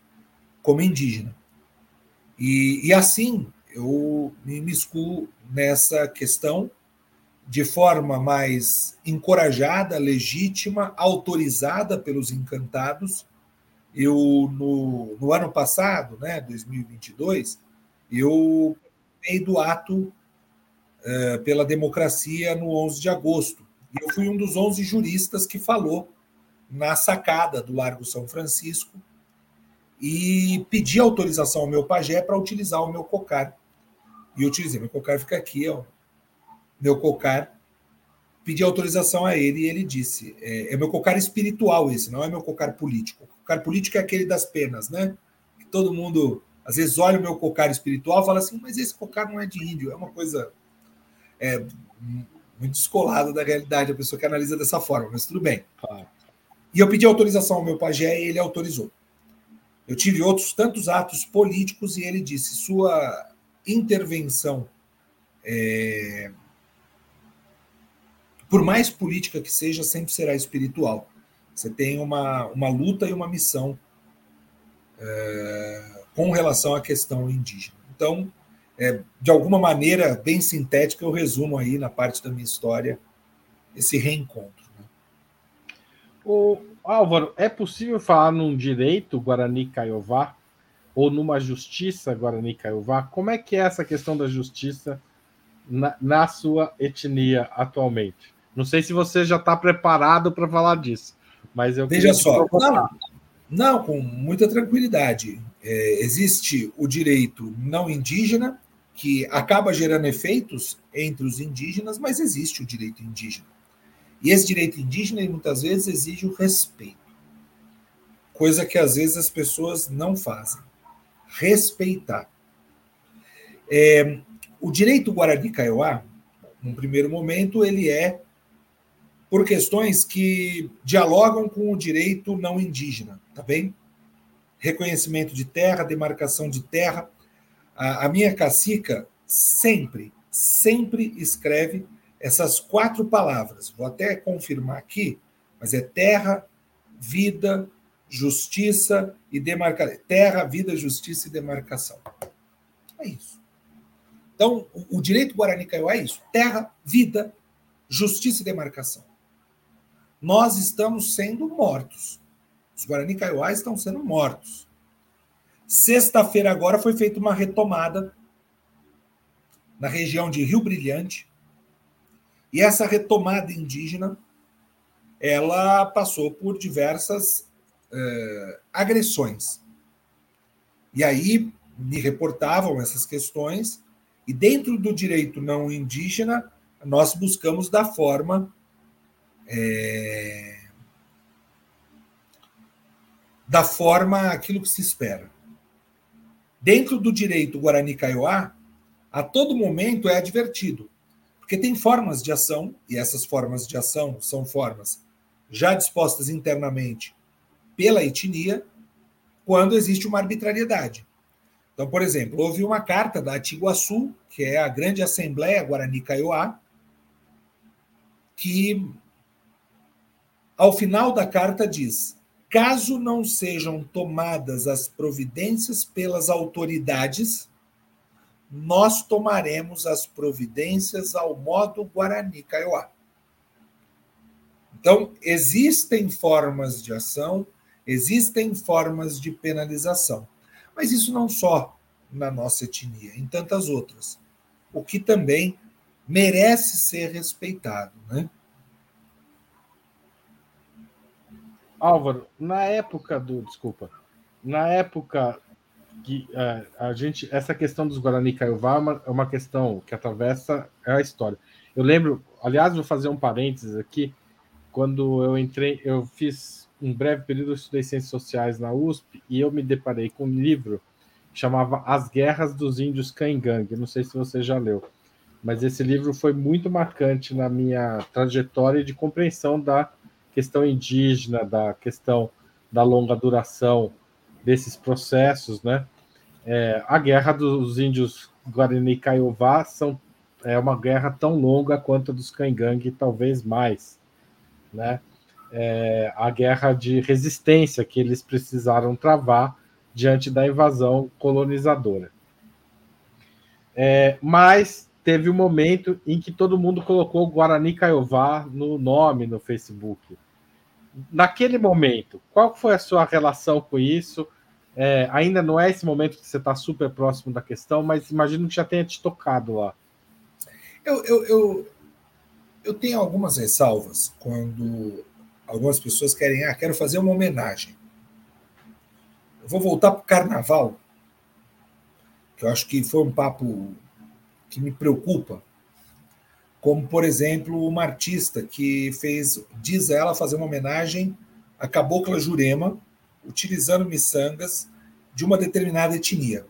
como indígena. E, e assim eu me imiscuo nessa questão de forma mais encorajada, legítima, autorizada pelos encantados. Eu, no, no ano passado, né, 2022, eu participei do ato uh, pela democracia no 11 de agosto. E eu fui um dos 11 juristas que falou na sacada do Largo São Francisco e pedi autorização ao meu pajé para utilizar o meu cocar. E eu utilizei. Meu cocar fica aqui, ó, meu cocar, pedi autorização a ele e ele disse: é, é, meu cocar espiritual esse, não é meu cocar político. O cocar político é aquele das penas, né? Que todo mundo às vezes olha o meu cocar espiritual e fala assim, mas esse cocar não é de índio, é uma coisa é, muito descolada da realidade, a pessoa que analisa dessa forma, mas tudo bem. Claro. E eu pedi autorização ao meu pajé e ele autorizou. Eu tive outros tantos atos políticos e ele disse: sua intervenção, é, por mais política que seja, sempre será espiritual. Você tem uma, uma luta e uma missão é, com relação à questão indígena. Então, é, de alguma maneira, bem sintética, eu resumo aí na parte da minha história esse reencontro. Né? O Álvaro, é possível falar num direito Guarani Caiová ou numa justiça Guarani Caiová? Como é que é essa questão da justiça na, na sua etnia atualmente? Não sei se você já está preparado para falar disso, mas eu veja só. Não, não, com muita tranquilidade. É, existe o direito não indígena que acaba gerando efeitos entre os indígenas, mas existe o direito indígena. E esse direito indígena muitas vezes exige o respeito, coisa que às vezes as pessoas não fazem. Respeitar. É, o direito Guarani Kaiowá, num primeiro momento, ele é por questões que dialogam com o direito não indígena, tá bem? Reconhecimento de terra, demarcação de terra, a, a minha cacica sempre, sempre escreve essas quatro palavras. Vou até confirmar aqui, mas é terra, vida, justiça e demarcação. Terra, vida, justiça e demarcação. É isso. Então, o, direito Guarani Kaiowá é isso: terra, vida, justiça e demarcação. Nós estamos sendo mortos. Os Guarani Kaiowá estão sendo mortos. Sexta-feira agora foi feita uma retomada na região de Rio Brilhante. E essa retomada indígena, ela passou por diversas uh, agressões. E aí me reportavam essas questões, e dentro do direito não indígena, nós buscamos da forma é, da forma aquilo que se espera. Dentro do direito Guarani Kaiowá, a todo momento é advertido, porque tem formas de ação, e essas formas de ação são formas já dispostas internamente pela etnia, quando existe uma arbitrariedade. Então, por exemplo, houve uma carta da Atiguaçu, que é a grande Assembleia Guarani Kaiowá, que ao final da carta diz: Caso não sejam tomadas as providências pelas autoridades, nós tomaremos as providências ao modo Guarani Kaiowá. Então, existem formas de ação, existem formas de penalização. Mas isso não só na nossa etnia, em tantas outras. O que também merece ser respeitado, né? Álvaro, na época do. Desculpa. Na época que é, a gente. Essa questão dos Guarani Caiová é uma, é uma questão que atravessa a história. Eu lembro, aliás, vou fazer um parênteses aqui. Quando eu entrei, eu fiz um breve período, eu estudei ciências sociais na USP e eu me deparei com um livro que chamava As Guerras dos Índios Caingangue. Não sei se você já leu, mas esse livro foi muito marcante na minha trajetória de compreensão da questão indígena, da questão da longa duração desses processos, né? É, a guerra dos índios Guarani Kaiowá são, é uma guerra tão longa quanto a dos Caingangue, talvez mais, né? É, a guerra de resistência que eles precisaram travar diante da invasão colonizadora. É, mas teve um momento em que todo mundo colocou Guarani Caiová no nome no Facebook. Naquele momento, qual foi a sua relação com isso? É, ainda não é esse momento que você está super próximo da questão, mas imagino que já tenha te tocado lá. Eu, eu, eu, eu tenho algumas ressalvas quando algumas pessoas querem, ah, quero fazer uma homenagem. Eu vou voltar para o carnaval, que eu acho que foi um papo que me preocupa, como, por exemplo, uma artista que fez, diz ela, fazer uma homenagem à cabocla Jurema, utilizando miçangas de uma determinada etnia.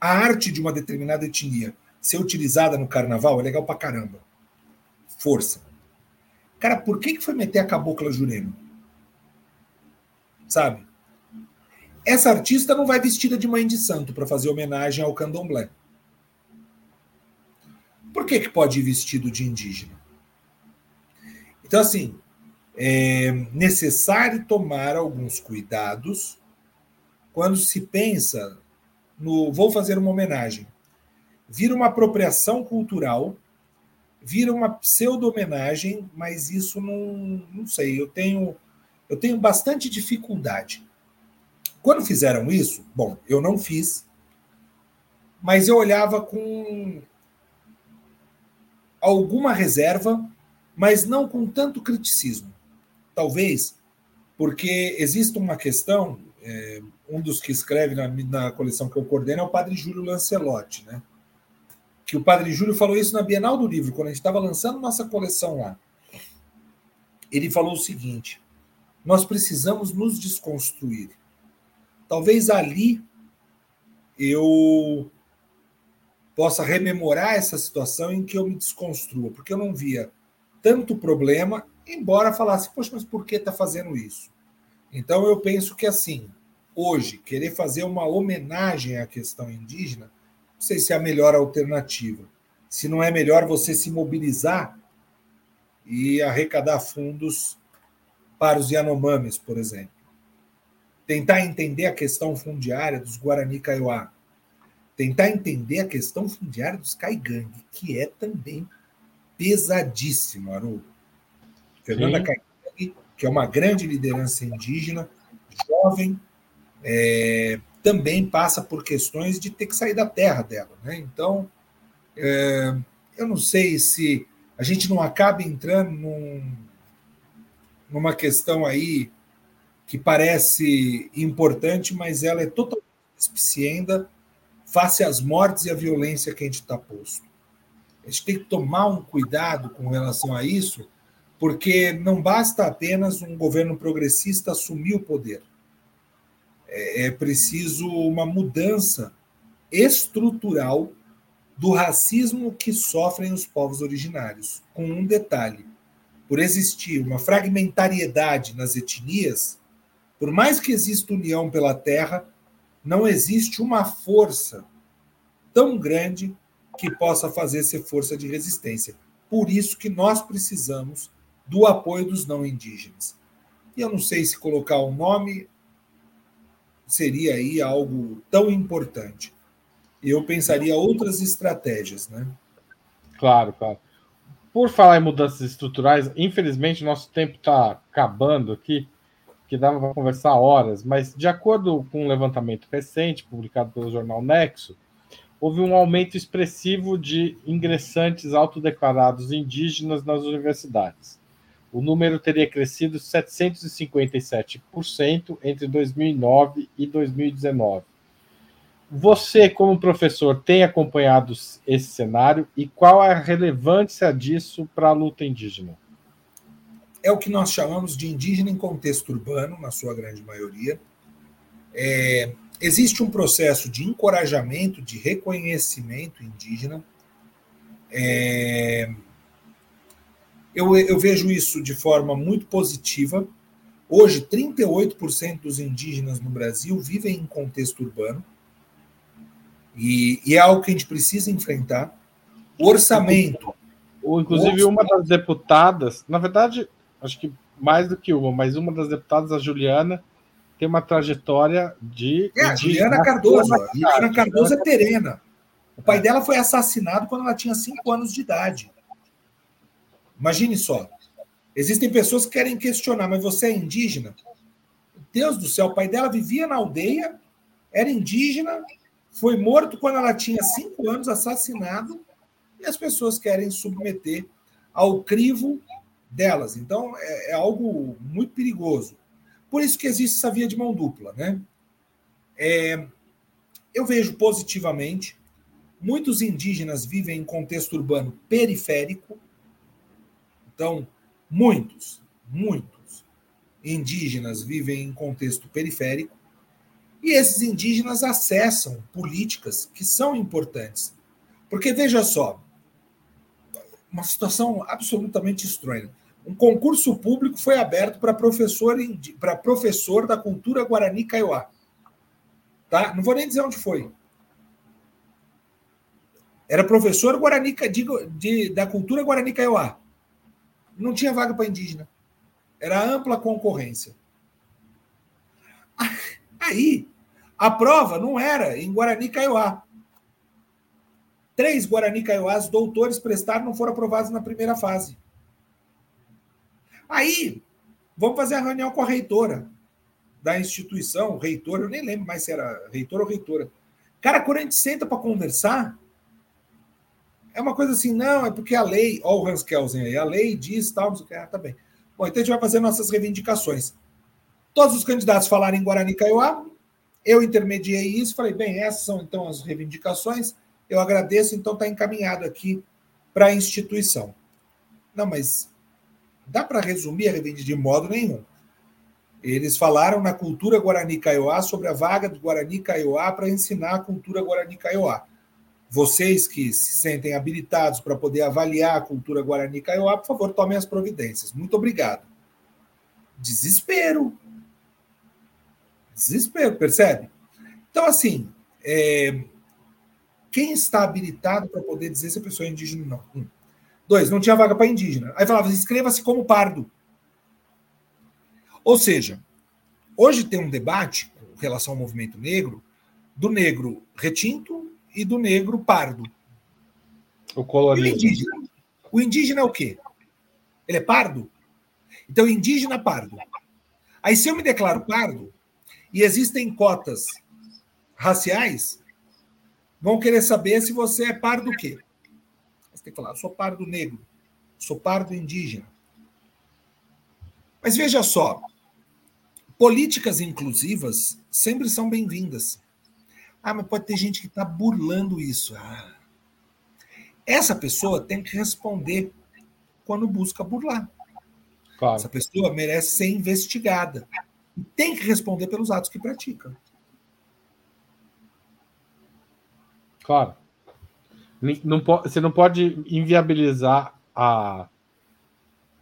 A arte de uma determinada etnia ser utilizada no carnaval é legal pra caramba. Força. Cara, por que, que foi meter a cabocla Jurema? Sabe? essa artista não vai vestida de mãe de santo para fazer homenagem ao candomblé. Por que, que pode ir vestido de indígena? Então, assim, é necessário tomar alguns cuidados quando se pensa no vou fazer uma homenagem. Vira uma apropriação cultural, vira uma pseudo-homenagem, mas isso não, não sei, eu tenho, eu tenho bastante dificuldade. Quando fizeram isso, bom, eu não fiz, mas eu olhava com alguma reserva, mas não com tanto criticismo. Talvez porque existe uma questão, é, um dos que escreve na, na, coleção que eu coordeno é o padre Júlio Lancelotti, né? Que o padre Júlio falou isso na Bienal do Livro, quando a gente estava lançando nossa coleção lá. Ele falou o seguinte: nós precisamos nos desconstruir. Talvez ali eu possa rememorar essa situação em que eu me desconstrua, porque eu não via tanto problema, embora falasse, poxa, mas por que está fazendo isso? Então eu penso que assim, hoje, querer fazer uma homenagem à questão indígena, não sei se é a melhor alternativa. Se não é melhor você se mobilizar e arrecadar fundos para os Yanomamis, por exemplo. Tentar entender a questão fundiária dos Guarani Kaiowá tentar entender a questão fundiária dos Caigangue, que é também pesadíssimo, Haroldo. Fernanda Caigangue, que é uma grande liderança indígena, jovem, é, também passa por questões de ter que sair da terra dela. Né? Então, é, eu não sei se a gente não acaba entrando num, numa questão aí que parece importante, mas ela é totalmente despicienda face às mortes e à violência que a gente está posto. A gente tem que tomar um cuidado com relação a isso, porque não basta apenas um governo progressista assumir o poder. É, é preciso uma mudança estrutural do racismo que sofrem os povos originários, com um detalhe: por existir uma fragmentariedade nas etnias, por mais que exista união pela terra, não existe uma força tão grande que possa fazer ser força de resistência. Por isso que nós precisamos do apoio dos não indígenas. E eu não sei se colocar o um nome seria aí algo tão importante. Eu pensaria outras estratégias, né? Claro, claro. Por falar em mudanças estruturais, infelizmente nosso tempo está acabando aqui que dava para conversar horas, mas de acordo com um levantamento recente publicado pelo jornal Nexo, houve um aumento expressivo de ingressantes autodeclarados indígenas nas universidades. O número teria crescido 757% entre 2009 e 2019. Você, como professor, tem acompanhado esse cenário e qual a relevância disso para a luta indígena? é o que nós chamamos de indígena em contexto urbano, na sua grande maioria. É, existe um processo de encorajamento, de reconhecimento indígena. É, eu, eu vejo isso de forma muito positiva. Hoje, 38% dos indígenas no Brasil vivem em contexto urbano. E, e, é algo que a gente precisa enfrentar. O orçamento. Ou, inclusive, uma das deputadas, na verdade, acho que mais do que uma, mas uma das deputadas, a Juliana, tem uma trajetória de. É, a Juliana Cardoso. A Juliana Cardoso é terena. O pai dela foi assassinado quando ela tinha cinco anos de idade. Imagine só. Existem pessoas que querem questionar, mas você é indígena? Deus do céu, o pai dela vivia na aldeia, era indígena, foi morto quando ela tinha cinco anos, assassinado, e as pessoas querem submeter ao crivo delas. Então, é, é, algo muito perigoso. Por isso que existe essa via de mão dupla. Né? É, eu vejo positivamente, muitos indígenas vivem em contexto urbano periférico. Então, muitos, muitos indígenas vivem em contexto periférico. E esses indígenas acessam políticas que são importantes. Porque, veja só, uma situação absolutamente estranha. Um concurso público foi aberto para professor, para professor da cultura Guarani Kaiowá. Tá? Não vou nem dizer onde foi. Era professor Guarani, de, de, da cultura Guarani Kaiowá. Não tinha vaga para indígena. Era ampla concorrência. Aí, a prova não era em Guarani Kaiowá. Três Guarani Kaiowás doutores prestaram não foram aprovados na primeira fase. Aí, vamos fazer a reunião com a reitora da instituição, reitor, eu nem lembro mais se era reitor ou reitora. Cara, quando a gente senta para conversar, é uma coisa assim, não, é porque a lei, ó o Hans Kelsen aí, a lei diz tal, não sei o que, ah, tá bem. Bom, então a gente vai fazer nossas reivindicações. Todos os candidatos falaram em Guarani Kaiowá, eu intermediei isso, falei, bem, essas são então as reivindicações, eu agradeço, então está encaminhado aqui para a instituição. Não, mas dá para resumir a reivindicação de modo nenhum. Eles falaram na cultura Guarani Kaiowá sobre a vaga do Guarani Kaiowá para ensinar a cultura Guarani Kaiowá. Vocês que se sentem habilitados para poder avaliar a cultura Guarani Kaiowá, por favor, tomem as providências. Muito obrigado. Desespero. Desespero, percebe? Então, assim, é... quem está habilitado para poder dizer se a pessoa é indígena ou não? Um. Dois, não tinha vaga para indígena. Aí falava, inscreva-se como pardo. Ou seja, hoje tem um debate com relação ao movimento negro do negro retinto e do negro pardo. O colorido. o indígena? O indígena é o quê? Ele é pardo? Então, indígena pardo. Aí, se eu me declaro pardo e existem cotas raciais, vão querer saber se você é pardo o quê? Você tem que falar, sou pardo negro, sou pardo indígena. Mas veja só, políticas inclusivas sempre são bem-vindas. Ah, mas pode ter gente que está burlando isso. Ah. Essa pessoa tem que responder quando busca burlar. Claro. Essa pessoa merece ser investigada. E tem que responder pelos atos que pratica. Claro. Não, você não pode inviabilizar a,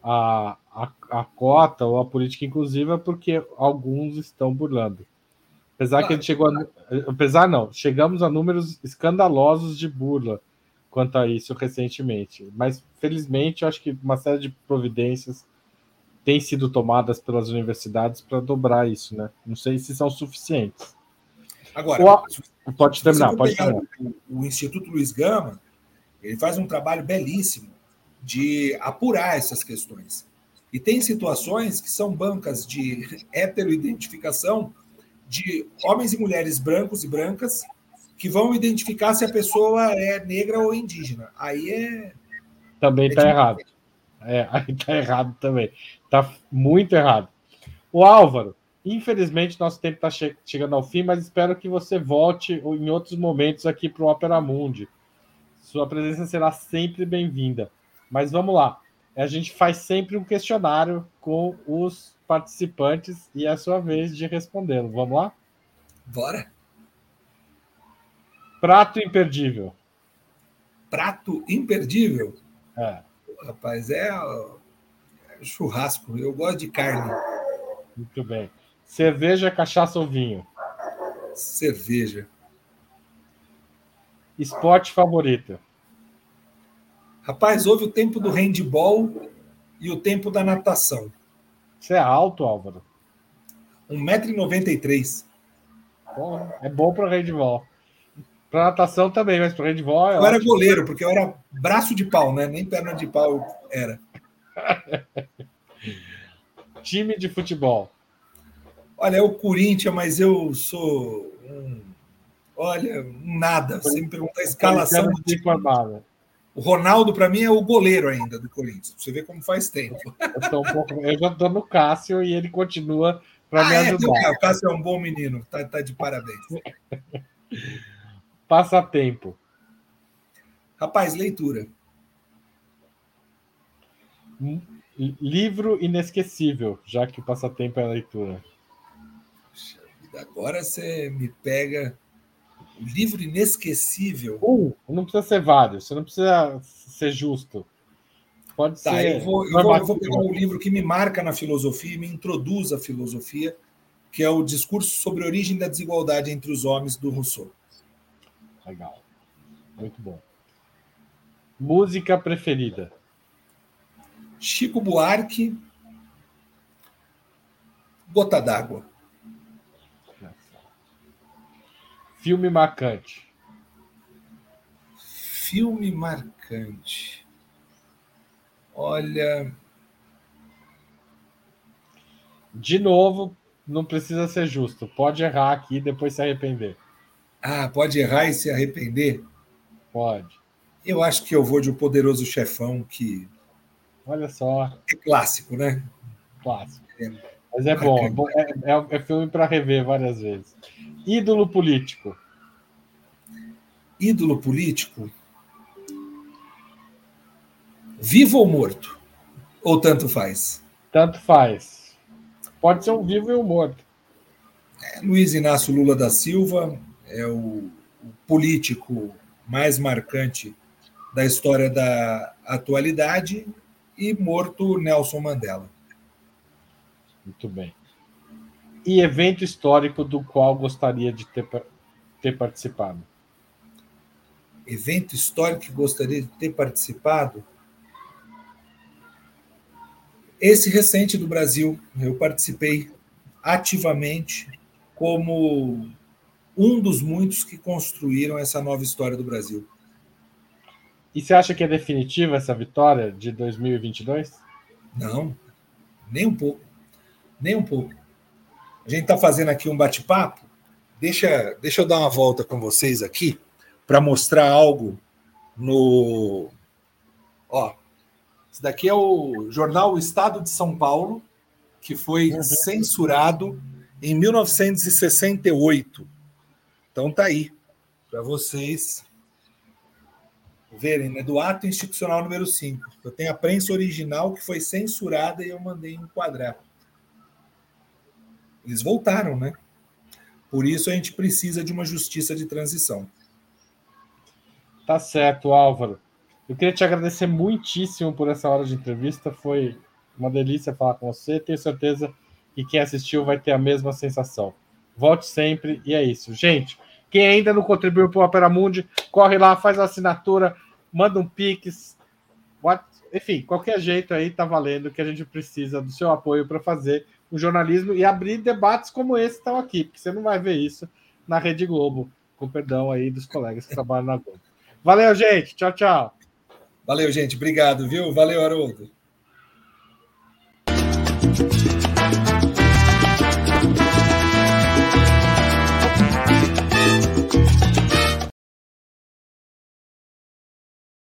a, a, a, cota ou a política inclusiva porque alguns estão burlando. Apesar claro. que gente chegou a, apesar não, chegamos a números escandalosos de burla quanto a isso recentemente. Mas felizmente eu acho que uma série de providências têm sido tomadas pelas universidades para dobrar isso, né? Não sei se são suficientes. Agora, pode terminar, pode terminar. O, o Instituto Luiz Gama, ele faz um trabalho belíssimo de apurar essas questões. E tem situações que são bancas de heteroidentificação de homens e mulheres brancos e brancas que vão identificar se a pessoa é negra ou indígena. Aí é. Também está é errado. É, aí está errado também. Está muito errado. O Álvaro, infelizmente nosso tempo está che chegando ao fim, mas espero que você volte em outros momentos aqui para o Opera Mundi. Sua presença será sempre bem-vinda. Mas vamos lá. A gente faz sempre um questionário com os participantes e é a sua vez de respondê-lo. Vamos lá? Bora. Prato imperdível. Prato imperdível? É. Rapaz, é, é churrasco. Eu gosto de carne. Muito bem. Cerveja, cachaça ou vinho? Cerveja. Esporte favorito? Rapaz, houve o tempo do handball e o tempo da natação. Você é alto, Álvaro? 1,93m. É bom para handball. Para natação também, mas para handball é Eu ótimo. era goleiro, porque eu era braço de pau, né? Nem perna de pau era. Time de futebol. Olha, é o Corinthians, mas eu sou um, olha, nada. Você me perguntar a escalação do time. O Ronaldo, para mim, é o goleiro ainda do Corinthians. Você vê como faz tempo. Eu, um pouco... eu já estou no Cássio e ele continua para ah, me é, ajudar. É, o Cássio é um bom menino, tá, tá de parabéns. Passatempo. Rapaz, leitura. Livro inesquecível, já que o passatempo é a leitura. Agora você me pega livro inesquecível. Um, não precisa ser vários, você não precisa ser justo. Pode tá, ser. Eu vou, eu, vou, eu vou pegar um livro que me marca na filosofia, me introduz à filosofia, que é o discurso sobre a origem da desigualdade entre os homens do Rousseau. Legal. Muito bom. Música preferida? Chico Buarque, Gota d'Água. Filme marcante. Filme marcante. Olha. De novo, não precisa ser justo. Pode errar aqui e depois se arrepender. Ah, pode errar e se arrepender? Pode. Eu acho que eu vou de O Poderoso Chefão, que. Olha só. É clássico, né? Clássico. É Mas é bom. É, é, é filme para rever várias vezes. Ídolo político. Ídolo político? Vivo ou morto? Ou tanto faz? Tanto faz. Pode ser um vivo e um morto. É, Luiz Inácio Lula da Silva é o, o político mais marcante da história da atualidade e morto Nelson Mandela. Muito bem. E evento histórico do qual gostaria de ter, ter participado? Evento histórico que gostaria de ter participado? Esse recente do Brasil, eu participei ativamente como um dos muitos que construíram essa nova história do Brasil. E você acha que é definitiva essa vitória de 2022? Não, nem um pouco. Nem um pouco. A gente está fazendo aqui um bate-papo. Deixa, deixa eu dar uma volta com vocês aqui para mostrar algo no. Ó, esse daqui é o jornal O Estado de São Paulo, que foi uhum. censurado em 1968. Então tá aí para vocês verem, né? Do ato institucional número 5. Eu tenho a prensa original que foi censurada e eu mandei enquadrar. Eles voltaram, né? Por isso a gente precisa de uma justiça de transição. Tá certo, Álvaro. Eu queria te agradecer muitíssimo por essa hora de entrevista. Foi uma delícia falar com você. Tenho certeza que quem assistiu vai ter a mesma sensação. Volte sempre e é isso. Gente, quem ainda não contribuiu para o Opera Mundi, corre lá, faz a assinatura, manda um pix. Enfim, qualquer jeito aí tá valendo que a gente precisa do seu apoio para fazer o jornalismo e abrir debates como esse estão aqui, porque você não vai ver isso na Rede Globo, com perdão aí dos colegas que trabalham na Globo. Valeu, gente. Tchau, tchau. Valeu, gente. Obrigado, viu? Valeu, Haroldo.